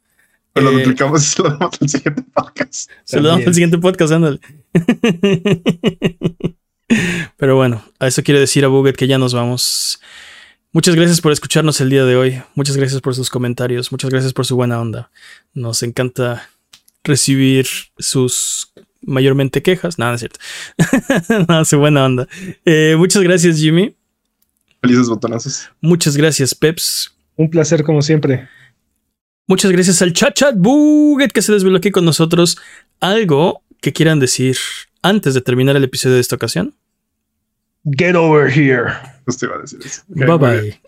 Pero lo eh, duplicamos y se lo damos al siguiente podcast. Se lo damos al siguiente podcast, ándale. Pero bueno, a eso quiere decir a Buget que ya nos vamos. Muchas gracias por escucharnos el día de hoy. Muchas gracias por sus comentarios. Muchas gracias por su buena onda. Nos encanta recibir sus mayormente quejas. Nada, no es cierto. Nada, su buena onda. Eh, muchas gracias, Jimmy. Felices botonazos. Muchas gracias, Peps. Un placer, como siempre. Muchas gracias al chat chat Buget que se desveló aquí con nosotros. ¿Algo que quieran decir antes de terminar el episodio de esta ocasión? Get over here. Usted iba a decir eso. bye bye.